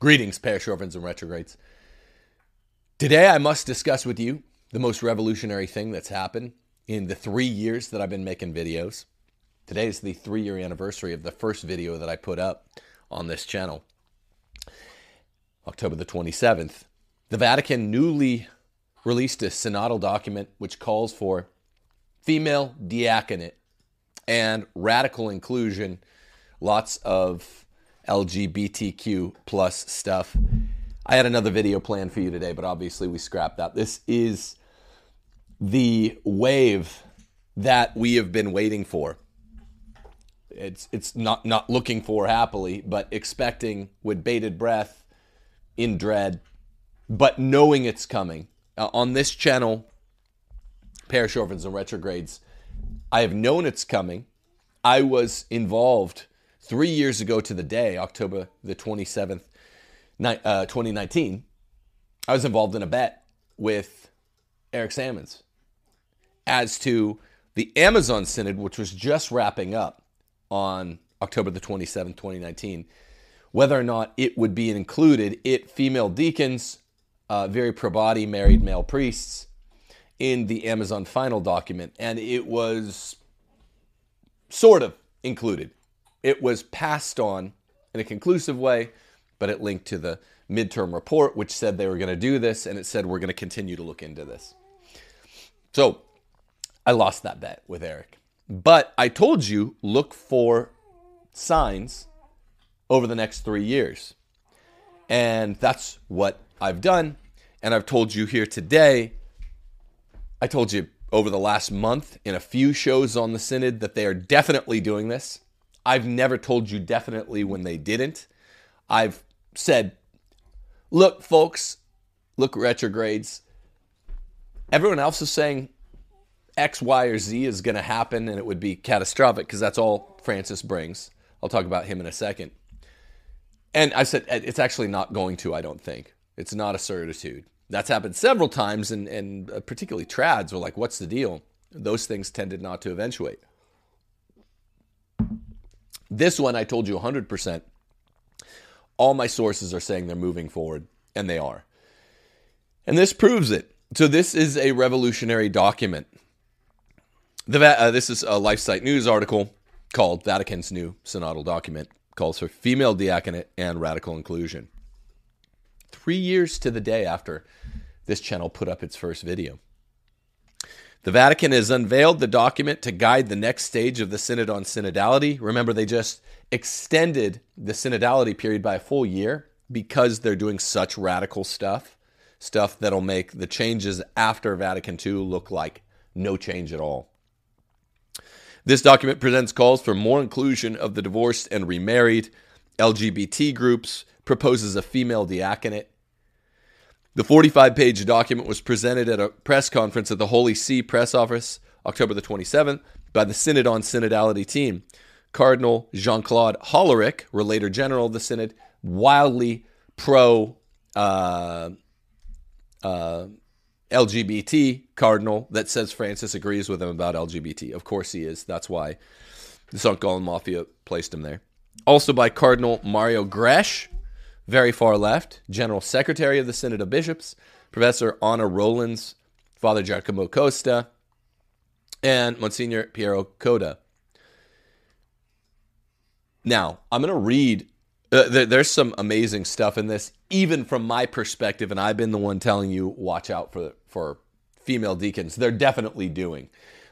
Greetings, parish orphans and retrogrades. Today, I must discuss with you the most revolutionary thing that's happened in the three years that I've been making videos. Today is the three year anniversary of the first video that I put up on this channel, October the 27th. The Vatican newly released a synodal document which calls for female diaconate and radical inclusion, lots of LGBTQ plus stuff. I had another video planned for you today, but obviously we scrapped that. This is the wave that we have been waiting for. It's it's not not looking for happily, but expecting with bated breath, in dread, but knowing it's coming. Uh, on this channel, Parish Orphans and Retrogrades, I have known it's coming. I was involved three years ago to the day, October the 27th, uh, 2019, I was involved in a bet with Eric Sammons as to the Amazon Synod, which was just wrapping up on October the 27th, 2019, whether or not it would be included, it female deacons, uh, viri probati married male priests, in the Amazon final document. And it was sort of included. It was passed on in a conclusive way, but it linked to the midterm report, which said they were going to do this, and it said we're going to continue to look into this. So I lost that bet with Eric. But I told you look for signs over the next three years. And that's what I've done. And I've told you here today, I told you over the last month in a few shows on the Synod that they are definitely doing this. I've never told you definitely when they didn't. I've said, look, folks, look, retrogrades. Everyone else is saying X, Y, or Z is going to happen and it would be catastrophic because that's all Francis brings. I'll talk about him in a second. And I said, it's actually not going to, I don't think. It's not a certitude. That's happened several times, and, and uh, particularly trads were like, what's the deal? Those things tended not to eventuate. This one, I told you 100%. All my sources are saying they're moving forward, and they are. And this proves it. So, this is a revolutionary document. The, uh, this is a LifeSite News article called Vatican's New Synodal Document, calls for female diaconate and radical inclusion. Three years to the day after this channel put up its first video. The Vatican has unveiled the document to guide the next stage of the Synod on Synodality. Remember, they just extended the synodality period by a full year because they're doing such radical stuff, stuff that'll make the changes after Vatican II look like no change at all. This document presents calls for more inclusion of the divorced and remarried, LGBT groups, proposes a female diaconate, the 45 page document was presented at a press conference at the Holy See press office October the 27th by the Synod on Synodality team. Cardinal Jean Claude Hollerich, Relator General of the Synod, wildly pro uh, uh, LGBT cardinal that says Francis agrees with him about LGBT. Of course he is. That's why the St. Gallen Mafia placed him there. Also by Cardinal Mario Grech, very far left, General Secretary of the Synod of Bishops, Professor Anna Rowlands, Father Giacomo Costa, and Monsignor Piero Coda. Now, I'm going to read. Uh, there, there's some amazing stuff in this, even from my perspective, and I've been the one telling you watch out for for female deacons. They're definitely doing.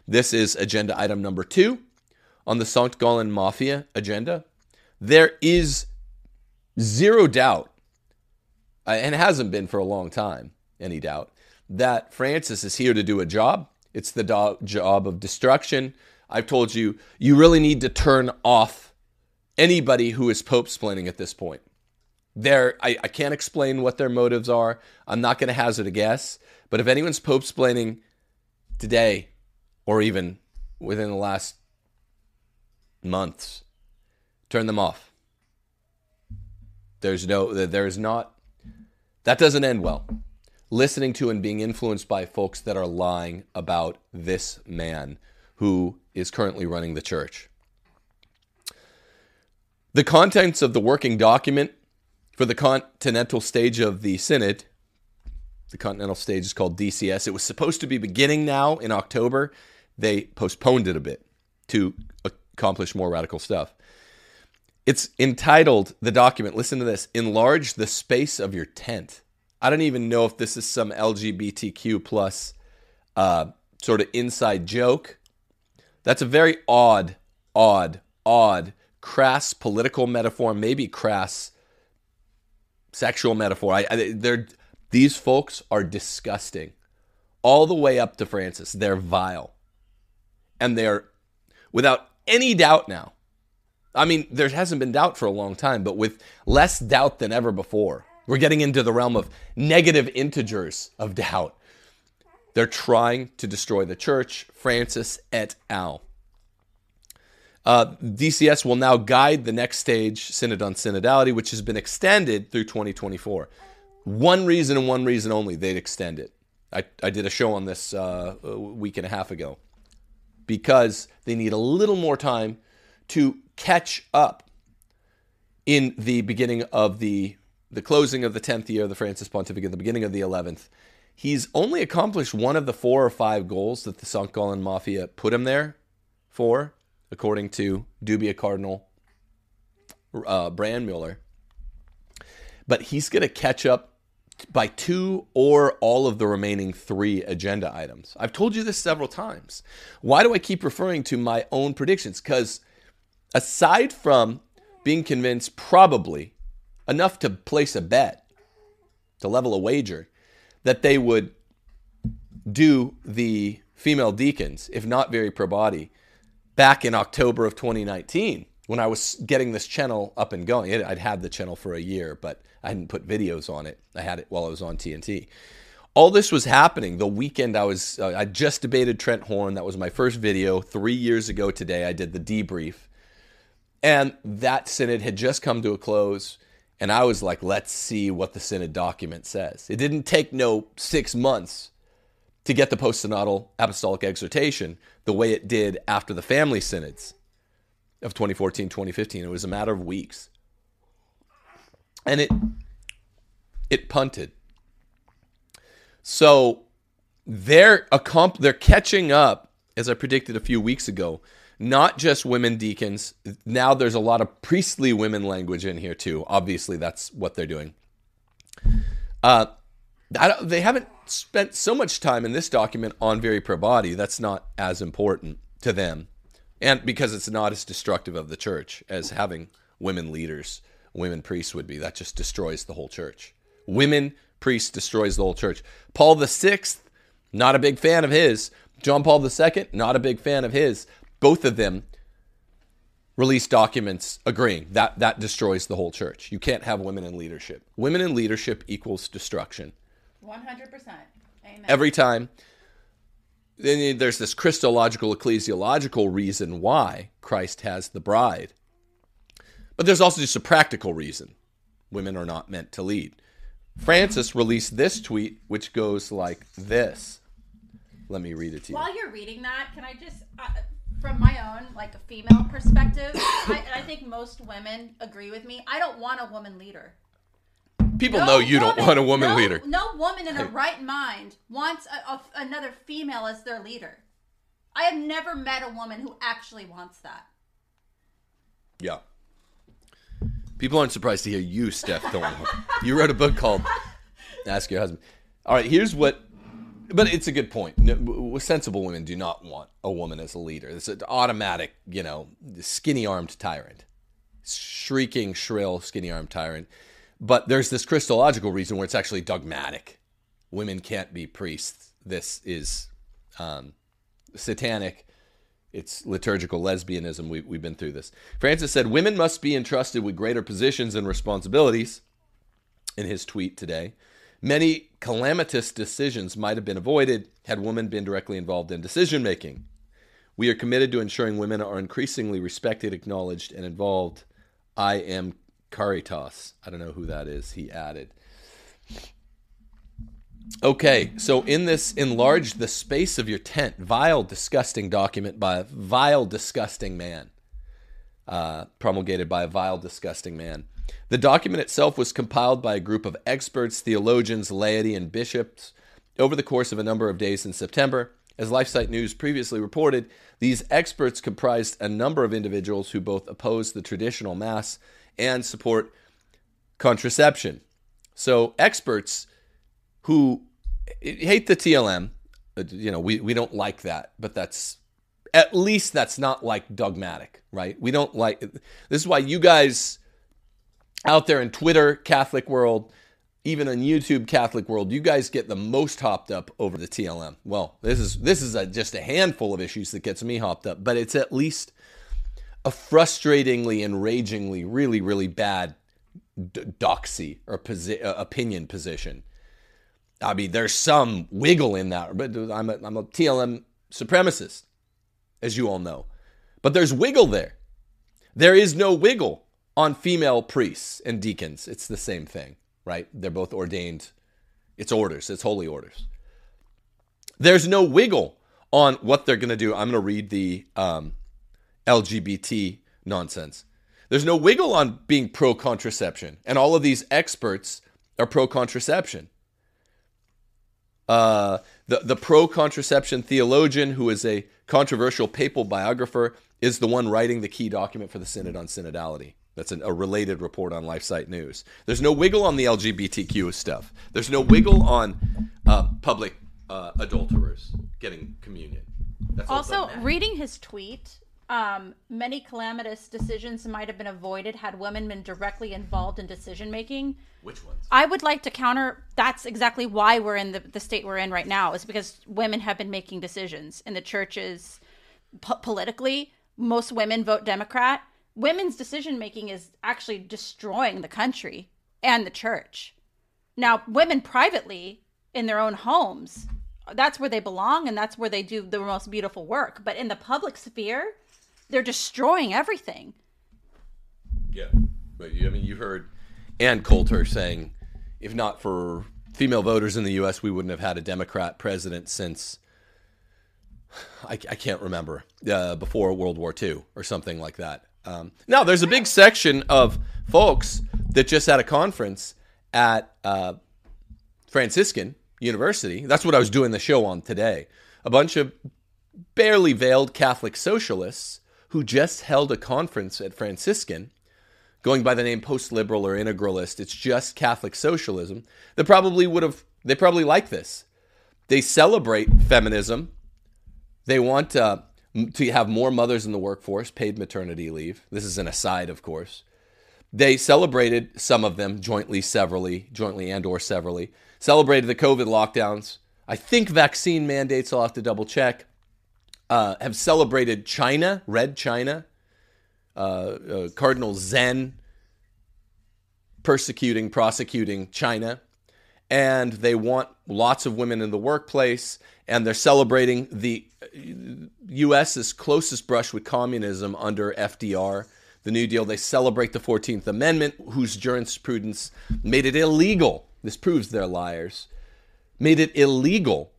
This is agenda item number two on the St. Gallen Mafia agenda. There is zero doubt, uh, and hasn't been for a long time, any doubt, that Francis is here to do a job. It's the do- job of destruction. I've told you, you really need to turn off anybody who is pope splaining at this point. There, I, I can't explain what their motives are. I'm not going to hazard a guess. But if anyone's pope splaining today, or even within the last months, turn them off. There's no, there's not, that doesn't end well. Listening to and being influenced by folks that are lying about this man who is currently running the church. The contents of the working document for the continental stage of the synod. The continental stage is called DCS. It was supposed to be beginning now in October. They postponed it a bit to accomplish more radical stuff. It's entitled, the document, listen to this Enlarge the Space of Your Tent. I don't even know if this is some LGBTQ plus uh, sort of inside joke. That's a very odd, odd, odd, crass political metaphor, maybe crass sexual metaphor. I, I, they're, these folks are disgusting. All the way up to Francis. They're vile. And they're, without any doubt now, I mean, there hasn't been doubt for a long time, but with less doubt than ever before, we're getting into the realm of negative integers of doubt. They're trying to destroy the church, Francis et al. Uh, DCS will now guide the next stage, Synod on Synodality, which has been extended through 2024. One reason and one reason only they'd extend it. I, I did a show on this uh, a week and a half ago because they need a little more time to catch up in the beginning of the the closing of the 10th year of the Francis Pontificate, the beginning of the 11th, he's only accomplished one of the four or five goals that the St. Gallen Mafia put him there for, according to Dubia Cardinal uh, Brandmüller. But he's going to catch up by two or all of the remaining three agenda items. I've told you this several times. Why do I keep referring to my own predictions? Because aside from being convinced, probably enough to place a bet, to level a wager, that they would do the female deacons, if not viri probati, back in October of 2019 when I was getting this channel up and going. I'd had the channel for a year, but I hadn't put videos on it. I had it while I was on TNT. All this was happening the weekend I was. Uh, I just debated Trent Horn. That was my first video three years ago today. I did the debrief, and that synod had just come to a close. And I was like, let's see what the Synod document says. It didn't take no six months to get the post synodal apostolic exhortation the way it did after the family synods of 2014 2015. It was a matter of weeks. And it it punted. So they're accomp- they're catching up, as I predicted a few weeks ago, not just women deacons. Now there's a lot of priestly women language in here too. Obviously, that's what they're doing. Uh, they haven't spent so much time in this document on viri probati. That's not as important to them, and because it's not as destructive of the church as having women leaders, women priests would be. That just destroys the whole church. Women priests destroys the whole church. Paul the Sixth, not a big fan of his. John Paul II, not a big fan of his both of them release documents agreeing that that destroys the whole church. You can't have women in leadership. Women in leadership equals destruction. 100%. Amen. Every time. Then there's this Christological, ecclesiological reason why Christ has the bride. But there's also just a practical reason. Women are not meant to lead. Francis released this tweet, which goes like this. Let me read it to you. While you're reading that, can I just. Uh, from my own like a female perspective, I, and I think most women agree with me. I don't want a woman leader. People no know you woman, don't want a woman no, leader. No woman in her right mind wants a, a, another female as their leader. I have never met a woman who actually wants that. Yeah. People aren't surprised to hear you, Steph Don't you wrote a book called Ask Your Husband. All right, here's what but it's a good point. Sensible women do not want a woman as a leader. It's an automatic, you know, skinny armed tyrant, shrieking, shrill, skinny armed tyrant. But there's this Christological reason where it's actually dogmatic. Women can't be priests. This is um, satanic. It's liturgical lesbianism. We, we've been through this. Francis said women must be entrusted with greater positions and responsibilities in his tweet today. Many calamitous decisions might have been avoided had women been directly involved in decision making. We are committed to ensuring women are increasingly respected, acknowledged, and involved. I am Caritas. I don't know who that is, he added. Okay, so in this enlarge the space of your tent, vile, disgusting document by a vile, disgusting man, uh, promulgated by a vile, disgusting man. The document itself was compiled by a group of experts, theologians, laity, and bishops over the course of a number of days in September. As LifeSite News previously reported, these experts comprised a number of individuals who both oppose the traditional Mass and support contraception. So, experts who hate the TLM, uh, you know, we, we don't like that, but that's at least that's not like dogmatic, right? We don't like this is why you guys out there in Twitter, Catholic world, even on YouTube, Catholic world, you guys get the most hopped up over the TLM. Well, this is this is a, just a handful of issues that gets me hopped up, but it's at least a frustratingly, enragingly, really, really bad doxy or posi- uh, opinion position. I mean, there's some wiggle in that, but I'm a, I'm a TLM supremacist, as you all know. But there's wiggle there. There is no wiggle on female priests and deacons. It's the same thing, right? They're both ordained. It's orders, it's holy orders. There's no wiggle on what they're going to do. I'm going to read the um, LGBT nonsense. There's no wiggle on being pro contraception. And all of these experts are pro contraception. Uh, the, the pro contraception theologian, who is a controversial papal biographer, is the one writing the key document for the Synod on Synodality. That's an, a related report on LifeSite News. There's no wiggle on the LGBTQ stuff. There's no wiggle on uh, public uh, adulterers getting communion. That's also, reading his tweet, um, many calamitous decisions might have been avoided had women been directly involved in decision making. Which ones? I would like to counter. That's exactly why we're in the, the state we're in right now. Is because women have been making decisions in the churches po- politically. Most women vote Democrat. Women's decision making is actually destroying the country and the church. Now, women privately in their own homes, that's where they belong and that's where they do the most beautiful work. But in the public sphere, they're destroying everything. Yeah, but I mean, you heard Ann Coulter saying, if not for female voters in the U.S., we wouldn't have had a Democrat president since I, I can't remember uh, before World War II or something like that. Um, now, there's a big section of folks that just had a conference at uh, Franciscan University. That's what I was doing the show on today. A bunch of barely veiled Catholic socialists who just held a conference at Franciscan going by the name post liberal or integralist. It's just Catholic socialism. They probably would have, they probably like this. They celebrate feminism. They want uh, to have more mothers in the workforce, paid maternity leave. This is an aside, of course. They celebrated some of them jointly, severally, jointly and or severally. Celebrated the COVID lockdowns. I think vaccine mandates. I'll have to double check uh, have celebrated China, Red China, uh, uh, Cardinal Zen persecuting, prosecuting China, and they want lots of women in the workplace, and they're celebrating the U.S.'s closest brush with communism under FDR. The New Deal, they celebrate the 14th Amendment, whose jurisprudence made it illegal. This proves they're liars. Made it illegal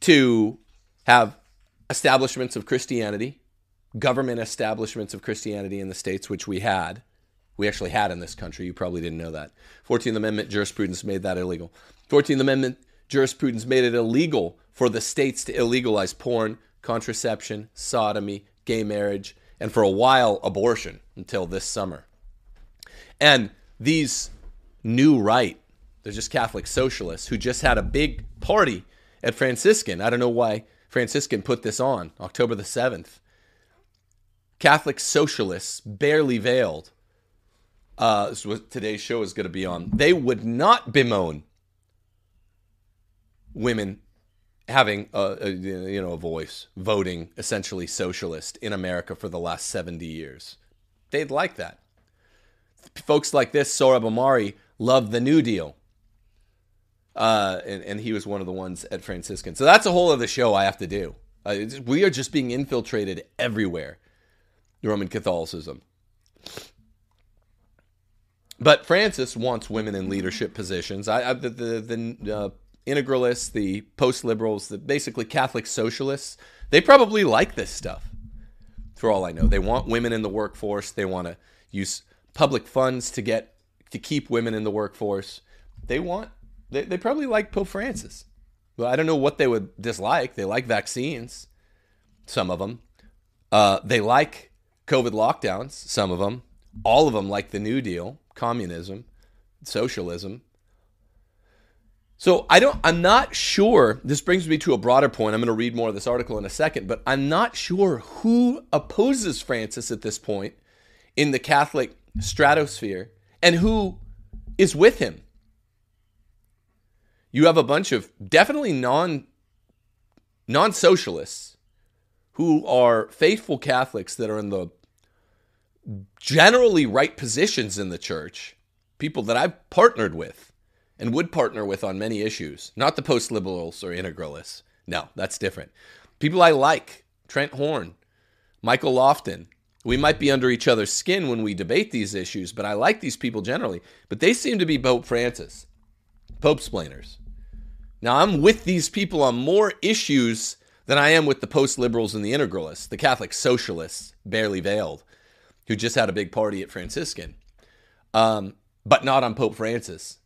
to have establishments of Christianity, government establishments of Christianity in the states, which we had. We actually had in this country. You probably didn't know that. 14th Amendment jurisprudence made that illegal. 14th Amendment jurisprudence made it illegal for the states to illegalize porn, contraception, sodomy, gay marriage, and for a while, abortion until this summer. And these new right, they're just Catholic socialists who just had a big party at Franciscan. I don't know why Franciscan put this on October the 7th. Catholic socialists, barely veiled, uh, this is what today's show is going to be on. They would not bemoan women having a, a, you know a voice, voting essentially socialist in America for the last 70 years. They'd like that. Folks like this, Sohrab Ahmari, love the New Deal. Uh, and, and he was one of the ones at Franciscan. So that's a whole other show I have to do. Uh, we are just being infiltrated everywhere, Roman Catholicism. But Francis wants women in leadership positions. I, I the the, the uh, integralists, the post liberals, the basically Catholic socialists, they probably like this stuff. For all I know, they want women in the workforce. They want to use public funds to get to keep women in the workforce. They want they, they probably like Pope Francis. Well, I don't know what they would dislike. They like vaccines, some of them. Uh, they like COVID lockdowns, some of them. All of them like the New Deal, communism, socialism. So I don't I'm not sure this brings me to a broader point. I'm going to read more of this article in a second, but I'm not sure who opposes Francis at this point in the Catholic stratosphere and who is with him. You have a bunch of definitely non non-socialists who are faithful Catholics that are in the generally right positions in the church, people that I've partnered with and would partner with on many issues, not the post liberals or integralists. No, that's different. People I like, Trent Horn, Michael Lofton. We might be under each other's skin when we debate these issues, but I like these people generally. But they seem to be Pope Francis, Pope splainers. Now, I'm with these people on more issues than I am with the post liberals and the integralists, the Catholic socialists, barely veiled, who just had a big party at Franciscan, um, but not on Pope Francis.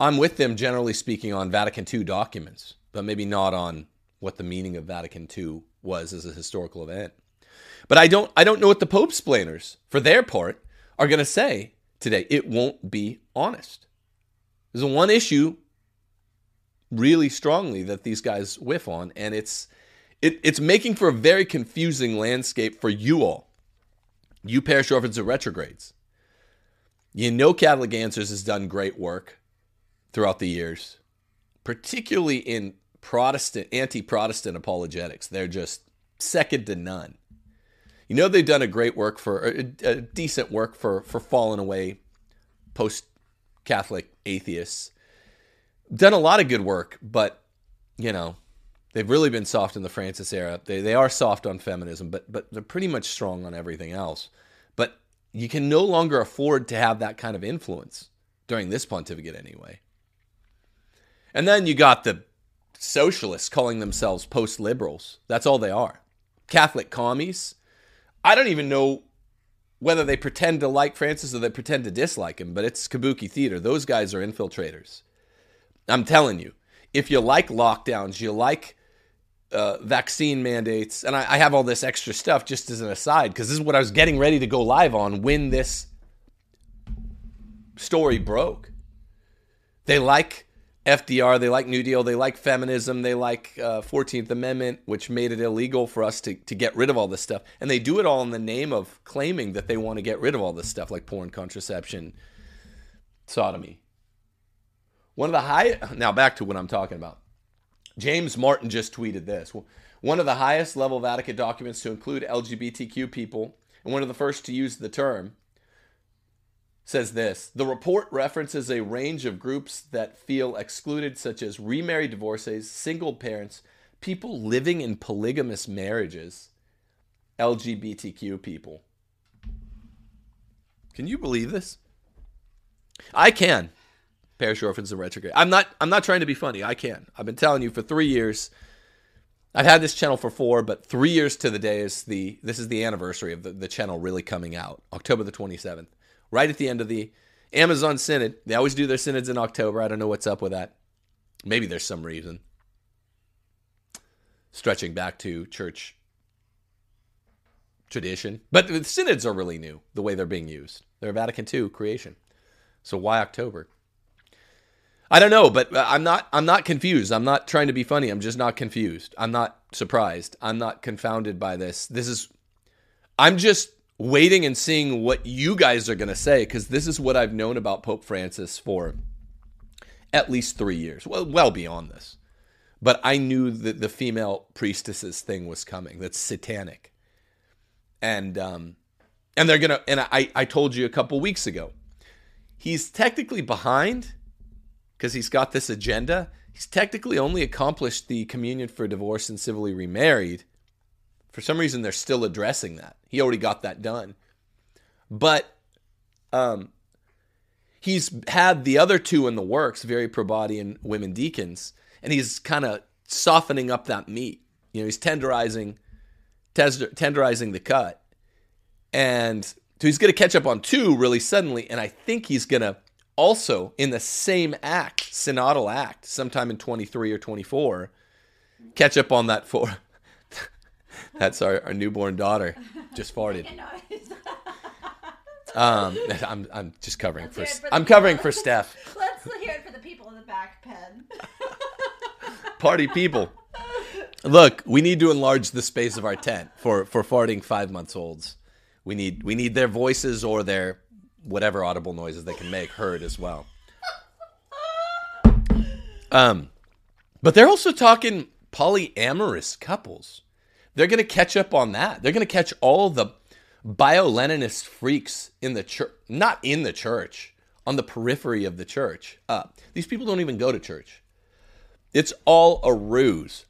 I'm with them, generally speaking, on Vatican II documents, but maybe not on what the meaning of Vatican II was as a historical event. But I don't, I don't know what the Pope's splainers, for their part, are going to say today. It won't be honest. There's one issue really strongly that these guys whiff on, and it's it, it's making for a very confusing landscape for you all, you parish orphans and retrogrades. You know, Catholic Answers has done great work throughout the years, particularly in Protestant, anti Protestant apologetics. They're just second to none. You know, they've done a great work for, a, a decent work for, for fallen away post Catholic atheists. Done a lot of good work, but, you know, they've really been soft in the Francis era. They, they are soft on feminism, but, but they're pretty much strong on everything else. But you can no longer afford to have that kind of influence during this pontificate, anyway. And then you got the socialists calling themselves post liberals. That's all they are. Catholic commies. I don't even know whether they pretend to like Francis or they pretend to dislike him, but it's kabuki theater. Those guys are infiltrators. I'm telling you, if you like lockdowns, you like uh, vaccine mandates, and I, I have all this extra stuff just as an aside, because this is what I was getting ready to go live on when this story broke. They like FDR, they like New Deal, they like feminism, they like uh, 14th Amendment, which made it illegal for us to, to get rid of all this stuff. And they do it all in the name of claiming that they want to get rid of all this stuff like porn, contraception, sodomy. One of the high now back to what I'm talking about. James Martin just tweeted this. One of the highest level Vatican documents to include LGBTQ people, and one of the first to use the term, says this The report references a range of groups that feel excluded, such as remarried divorcees, single parents, people living in polygamous marriages, LGBTQ people. Can you believe this? I can. Parish orphans and retrograde. I'm not. I'm not trying to be funny. I can. I've been telling you for three years. I've had this channel for four, but three years to the day is the. This is the anniversary of the, the channel really coming out. October the 27th right at the end of the Amazon Synod. They always do their synods in October. I don't know what's up with that. Maybe there's some reason. Stretching back to church tradition. But the synods are really new, the way they're being used. They're a Vatican II creation. So why October? I don't know, but uh, I'm not I'm not confused. I'm not trying to be funny. I'm just not confused. I'm not surprised. I'm not confounded by this. This is I'm just waiting and seeing what you guys are going to say because this is what I've known about Pope Francis for at least three years, well, well beyond this. But I knew that the female priestesses thing was coming. That's satanic, and um, and they're gonna. And I I told you a couple weeks ago, he's technically behind because he's got this agenda. He's technically only accomplished the communion for divorce and civilly remarried for some reason, they're still addressing that. He already got that done. But um, he's had the other two in the works, Viri Probati and women deacons, and he's kind of softening up that meat. You know, he's tenderizing, tenderizing the cut, and So he's going to catch up on two really suddenly, and I think he's going to also, in the same act, synodal act, sometime in 23 or 24, catch up on that four. That's our, our newborn daughter just farted. Um, I'm I'm just covering for, Let's hear it for I'm covering for Steph. Let's hear it for the people in the back pen. Party people. Look, we need to enlarge the space of our tent for for farting five months olds. We need we need their voices or their whatever audible noises they can make heard as well. Um, but they're also talking polyamorous couples. They're going to catch up on that. They're going to catch all the bio-Leninist freaks in the church, not in the church, on the periphery of the church. Up. These people don't even go to church. It's all a ruse.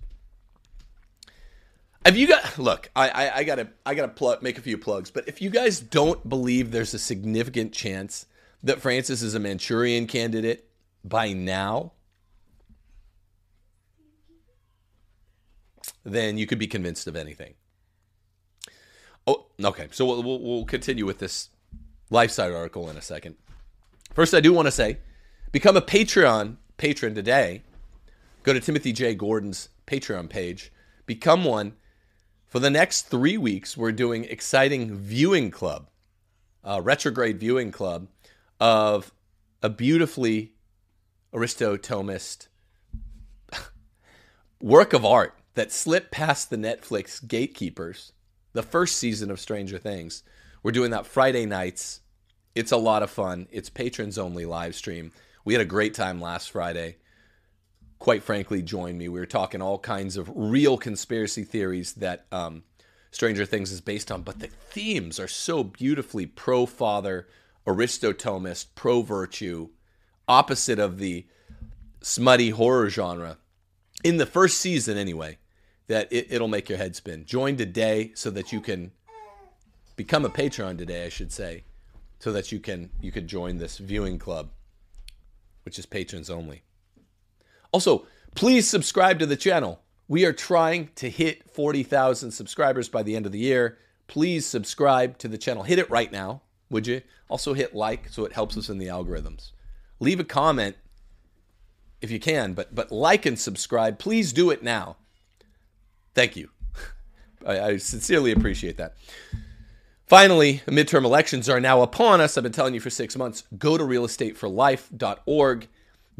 Have you got look? I, I, I gotta I gotta plug, make a few plugs. But if you guys don't believe there's a significant chance that Francis is a Manchurian candidate by now, then you could be convinced of anything. Oh, okay. So we'll, we'll, we'll continue with this LifeSite article in a second. First, I do want to say, become a Patreon patron today. Go to Timothy J. Gordon's Patreon page. Become one. For the next three weeks, we're doing exciting viewing club, uh, retrograde viewing club of a beautifully Aristotomist work of art that slipped past the Netflix gatekeepers. The first season of Stranger Things. We're doing that Friday nights. It's a lot of fun. It's patrons only live stream. We had a great time last Friday. Quite frankly, join me. We were talking all kinds of real conspiracy theories that um, Stranger Things is based on, but the themes are so beautifully pro father, Aristotomist, pro virtue, opposite of the smutty horror genre in the first season anyway that it, it'll make your head spin. Join today so that you can become a patron today i should say so that you can you can join this viewing club which is patrons only. Also please subscribe to the channel. We are trying to hit 40000 subscribers by the end of the year. Please subscribe to the channel. Hit it right now would you? Also hit like so it helps us in the algorithms. Leave a comment if you can, but but like and subscribe. Please do it now. Thank you. I, I sincerely appreciate that. Finally, midterm elections are now upon us. I've been telling you for six months. Go to realestateforlife.org.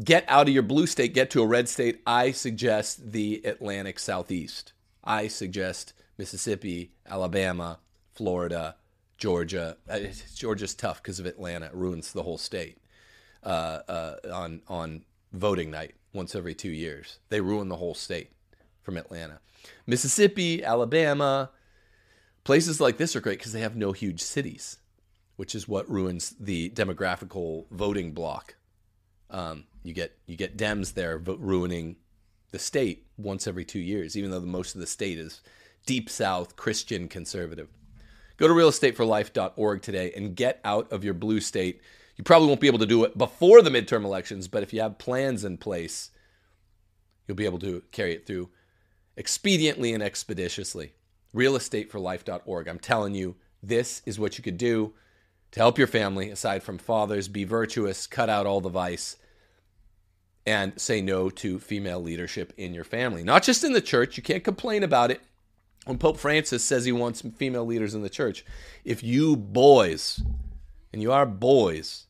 Get out of your blue state, get to a red state. I suggest the Atlantic Southeast. I suggest Mississippi, Alabama, Florida, Georgia. Uh, Georgia's tough because of Atlanta. It ruins the whole state uh, uh, on on voting night once every two years. They ruin the whole state from Atlanta. Mississippi, Alabama, places like this are great because they have no huge cities, which is what ruins the demographical voting block. Um, you get you get Dems there ruining the state once every two years, even though the, most of the state is deep South Christian conservative. Go to realestateforlife.org today and get out of your blue state. You probably won't be able to do it before the midterm elections, but if you have plans in place, you'll be able to carry it through expediently and expeditiously. Realestateforlife.org. I'm telling you, this is what you could do to help your family, aside from fathers, be virtuous, cut out all the vice, and say no to female leadership in your family. Not just in the church, you can't complain about it. When Pope Francis says he wants female leaders in the church, if you boys, and you are boys,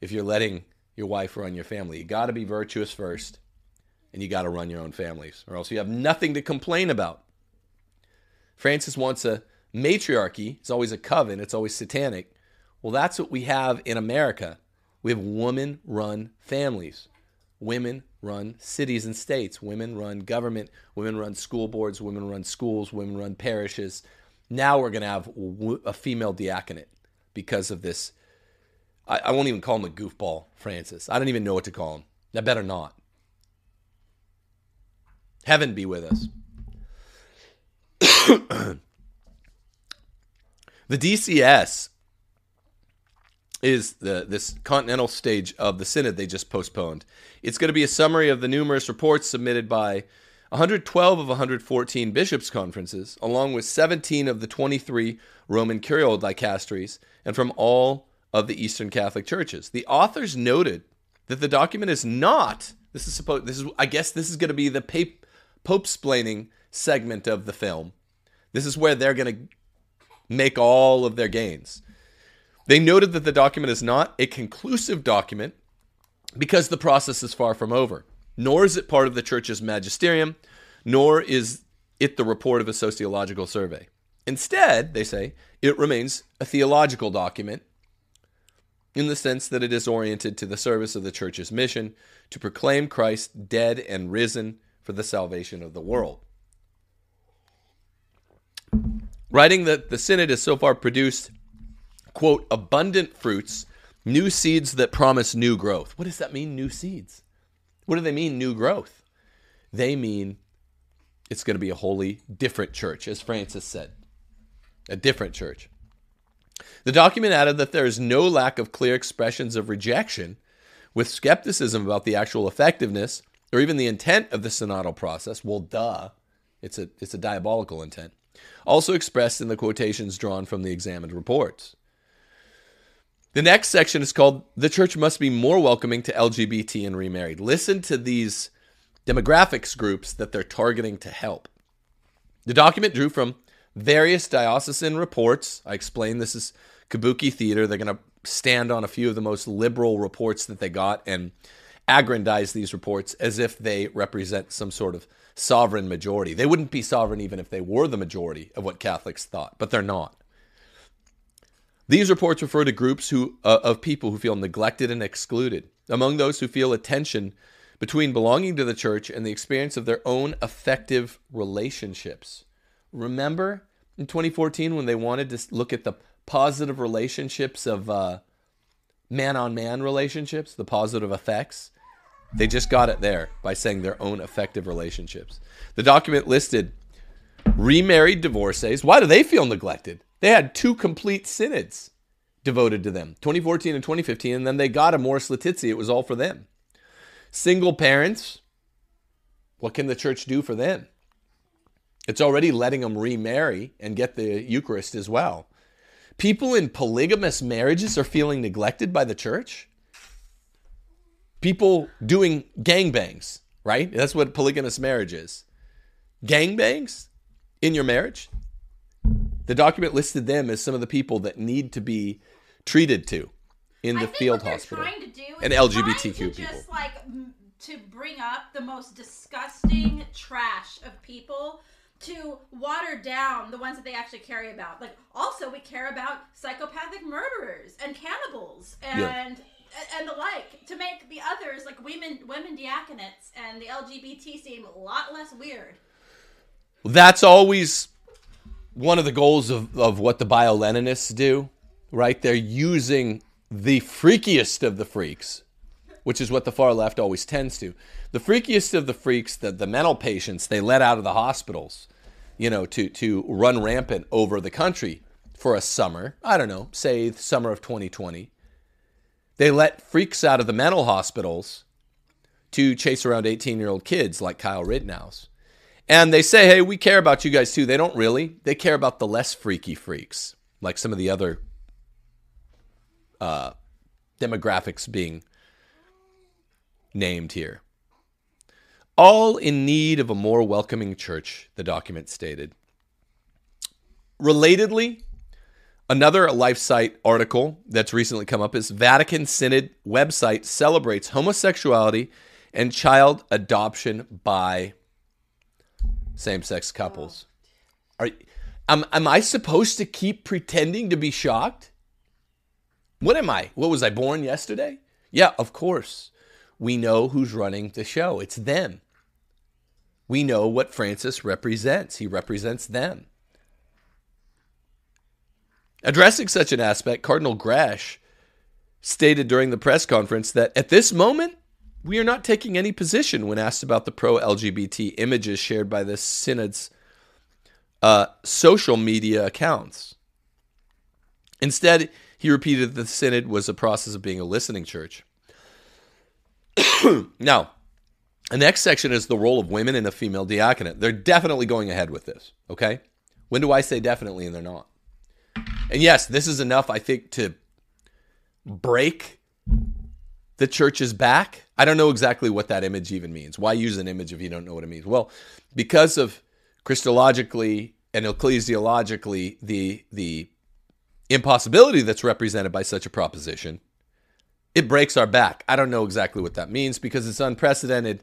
if you're letting your wife run your family, you got to be virtuous first, and you got to run your own families, or else you have nothing to complain about. Francis wants a matriarchy. It's always a coven, it's always satanic. Well, that's what we have in America. We have woman run families. Women run cities and states. Women run government. Women run school boards. Women run schools. Women run parishes. Now we're going to have a female diaconate because of this. I, I won't even call him a goofball, Francis. I don't even know what to call him. I better not. Heaven be with us. the DCS is the this continental stage of the synod they just postponed. It's going to be a summary of the numerous reports submitted by 112 of 114 bishops' conferences, along with 17 of the 23 Roman curial dicasteries, and from all of the Eastern Catholic churches. The authors noted that the document is not. This is supposed. This is. I guess this is going to be the Pope Pope splaining segment of the film. This is where they're going to make all of their gains. They noted that the document is not a conclusive document because the process is far from over, nor is it part of the church's magisterium, nor is it the report of a sociological survey. Instead, they say, it remains a theological document in the sense that it is oriented to the service of the church's mission to proclaim Christ dead and risen for the salvation of the world. Writing that the synod has so far produced, quote, abundant fruits, new seeds that promise new growth. What does that mean, new seeds? What do they mean, new growth? They mean it's going to be a wholly different church, as Francis said. A different church. The document added that there is no lack of clear expressions of rejection, with skepticism about the actual effectiveness or even the intent of the synodal process. Well, duh, it's a, it's a diabolical intent. Also expressed in the quotations drawn from the examined reports. The next section is called The Church Must Be More Welcoming to LGBT and Remarried. Listen to these demographics groups that they're targeting to help. The document drew from various diocesan reports. I explained this is Kabuki Theater. They're going to stand on a few of the most liberal reports that they got and aggrandize these reports as if they represent some sort of sovereign majority. They wouldn't be sovereign even if they were the majority of what Catholics thought, but they're not. These reports refer to groups who, uh, of people who feel neglected and excluded. Among those who feel a tension between belonging to the church and the experience of their own effective relationships. Remember in 2014 when they wanted to look at the positive relationships of man on man relationships, the positive effects? They just got it there by saying their own effective relationships. The document listed remarried divorcees. Why do they feel neglected? They had two complete synods devoted to them 2014 and 2015, and then they got Amoris Laetitia. It was all for them. Single parents, what can the church do for them? It's already letting them remarry and get the Eucharist as well. People in polygamous marriages are feeling neglected by the church. People doing gangbangs, right? That's what polygamous marriage is. Gangbangs in your marriage? The document listed them as some of the people that need to be treated to in the field hospital. and LGBTQ people. Just like to bring up the most disgusting trash of people to water down the ones that they actually care about. Like also we care about psychopathic murderers and cannibals and yeah. And the like to make the others like women women diaconates and the LGBT seem a lot less weird. That's always one of the goals of, of what the bio-Leninists do, right? They're using the freakiest of the freaks, which is what the far left always tends to. The freakiest of the freaks, the, the mental patients, they let out of the hospitals, you know, to, to run rampant over the country for a summer. I don't know, say the summer of 2020. They let freaks out of the mental hospitals to chase around 18 year old kids like Kyle Rittenhouse. And they say, hey, we care about you guys too. They don't really. They care about the less freaky freaks, like some of the other uh, demographics being named here. All in need of a more welcoming church, the document stated. Relatedly, another LifeSite article that's recently come up is Vatican Synod website celebrates homosexuality and child adoption by same-sex couples. Are am, am I supposed to keep pretending to be shocked? What am I? What was I born yesterday? Yeah, of course. We know who's running the show. It's them. We know what Francis represents. He represents them. Addressing such an aspect, Cardinal Grech stated during the press conference that at this moment, we are not taking any position when asked about the pro LGBT images shared by the synod's uh, social media accounts. Instead, he repeated that the synod was a process of being a listening church. now, The next section is the role of women in a female diaconate. They're definitely going ahead with this, okay? When do I say definitely and they're not? And yes, this is enough, I think, to break the church's back. I don't know exactly what that image even means. Why use an image if you don't know what it means? Well, because of Christologically and ecclesiologically the the impossibility that's represented by such a proposition, it breaks our back. I don't know exactly what that means because it's unprecedented.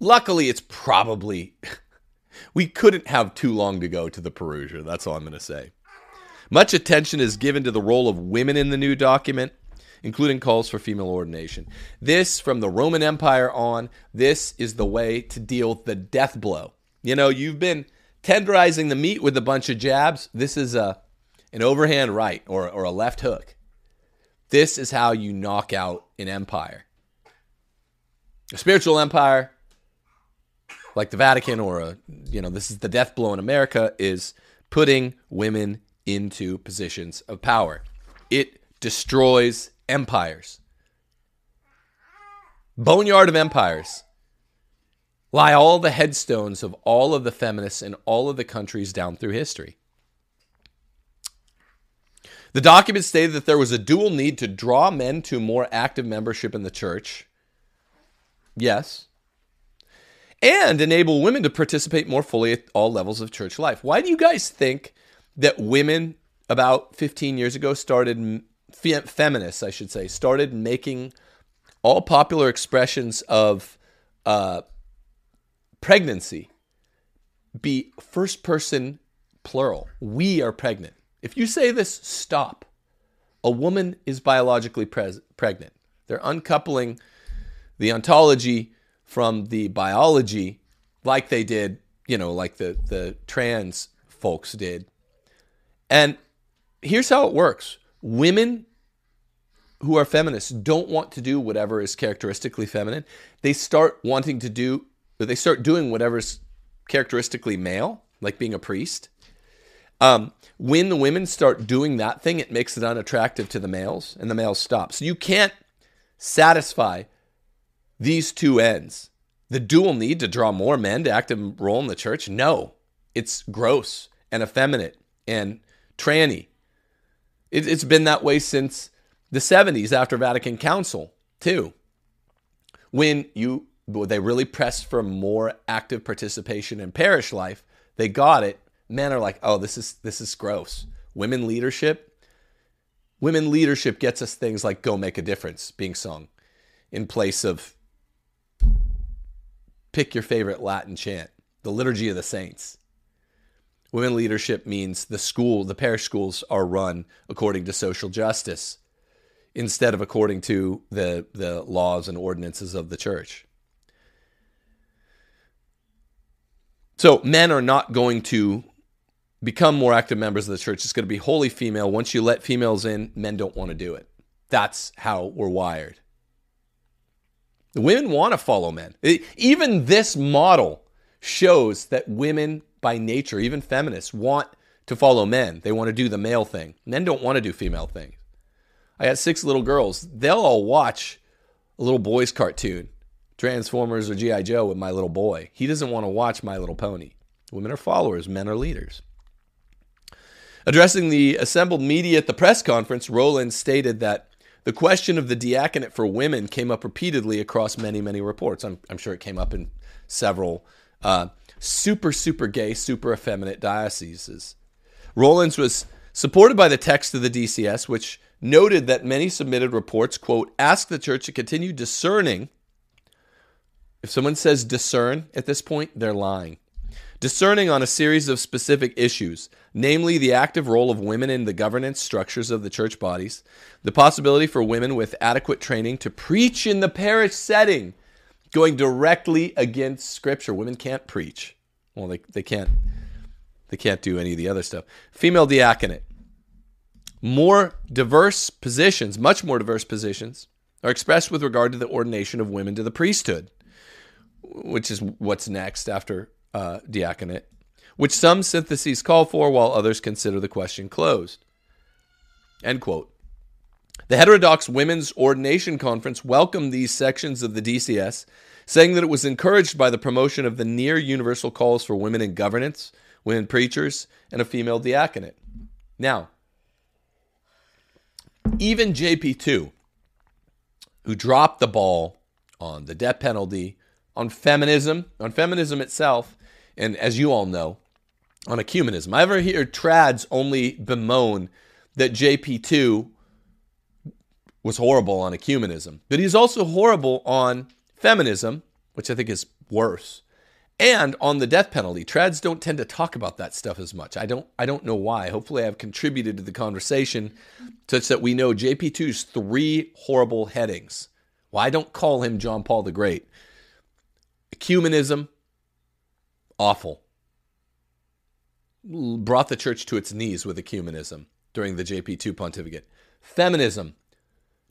Luckily, it's probably we couldn't have too long to go to the Parousia. That's all I'm going to say. Much attention is given to the role of women in the new document, including calls for female ordination. This, from the Roman Empire on, this is the way to deal the death blow. You know, you've been tenderizing the meat with a bunch of jabs. This is a an overhand right or, or a left hook. This is how you knock out an empire. A spiritual empire, like the Vatican or a, you know, this is the death blow in America, is putting women into positions of power. It destroys empires. Boneyard of empires lie all the headstones of all of the feminists in all of the countries down through history. The document stated that there was a dual need to draw men to more active membership in the church. Yes. And enable women to participate more fully at all levels of church life. Why do you guys think that women about 15 years ago started feminists, I should say, started making all popular expressions of uh, pregnancy be first person plural. We are pregnant. If you say this, stop. A woman is biologically pres- pregnant. They're uncoupling the ontology from the biology like they did, you know, like the, the trans folks did. And here's how it works women who are feminists don't want to do whatever is characteristically feminine. They start wanting to do, they start doing whatever is characteristically male, like being a priest. Um, when the women start doing that thing, it makes it unattractive to the males, and the males stop. So you can't satisfy these two ends. The dual need to draw more men to active role in the church? No, it's gross and effeminate and tranny. It, it's been that way since the 70s after Vatican Council, too. When you they really pressed for more active participation in parish life, they got it. Men are like, "Oh, this is this is gross." Women leadership, women leadership gets us things like "Go Make a Difference" being sung in place of pick your favorite Latin chant, the Liturgy of the Saints. Women leadership means the school, the parish schools are run according to social justice instead of according to the, the laws and ordinances of the church. So men are not going to become more active members of the church. It's going to be wholly female. Once you let females in, men don't want to do it. That's how we're wired. The women want to follow men. Even this model shows that women by nature, even feminists, want to follow men. They want to do the male thing. Men don't want to do female things. I got six little girls. They'll all watch a little boy's cartoon, Transformers or G.I. Joe with my little boy. He doesn't want to watch My Little Pony. Women are followers, men are leaders. Addressing the assembled media at the press conference, Rowland stated that the question of the diaconate for women came up repeatedly across many, many reports. I'm, I'm sure it came up in several uh, super, super gay, super effeminate dioceses. Rowlands was supported by the text of the DCS, which noted that many submitted reports, quote, ask the church to continue discerning. If someone says discern at this point, they're lying. Discerning on a series of specific issues, namely the active role of women in the governance structures of the church bodies, the possibility for women with adequate training to preach in the parish setting, going directly against scripture. Women can't preach. Well, they, they can't they can't do any of the other stuff. Female diaconate more diverse positions, much more diverse positions, are expressed with regard to the ordination of women to the priesthood, which is what's next after uh, diaconate, which some syntheses call for, while others consider the question closed. End quote. The Heterodox Women's Ordination Conference welcomed these sections of the DCS, saying that it was encouraged by the promotion of the near universal calls for women in governance, women preachers, and a female diaconate. Now, even JP2, who dropped the ball on the death penalty, on feminism, on feminism itself, and as you all know, on ecumenism. I ever hear trads only bemoan that JP2 was horrible on ecumenism, but he's also horrible on feminism, which I think is worse, and on the death penalty. Trads don't tend to talk about that stuff as much. I don't I don't know why. Hopefully I've contributed to the conversation such that we know JP2's three horrible headings. Well, don't call him John Paul the Great. Ecumenism, awful. Brought the church to its knees with ecumenism during the JP2 pontificate. Feminism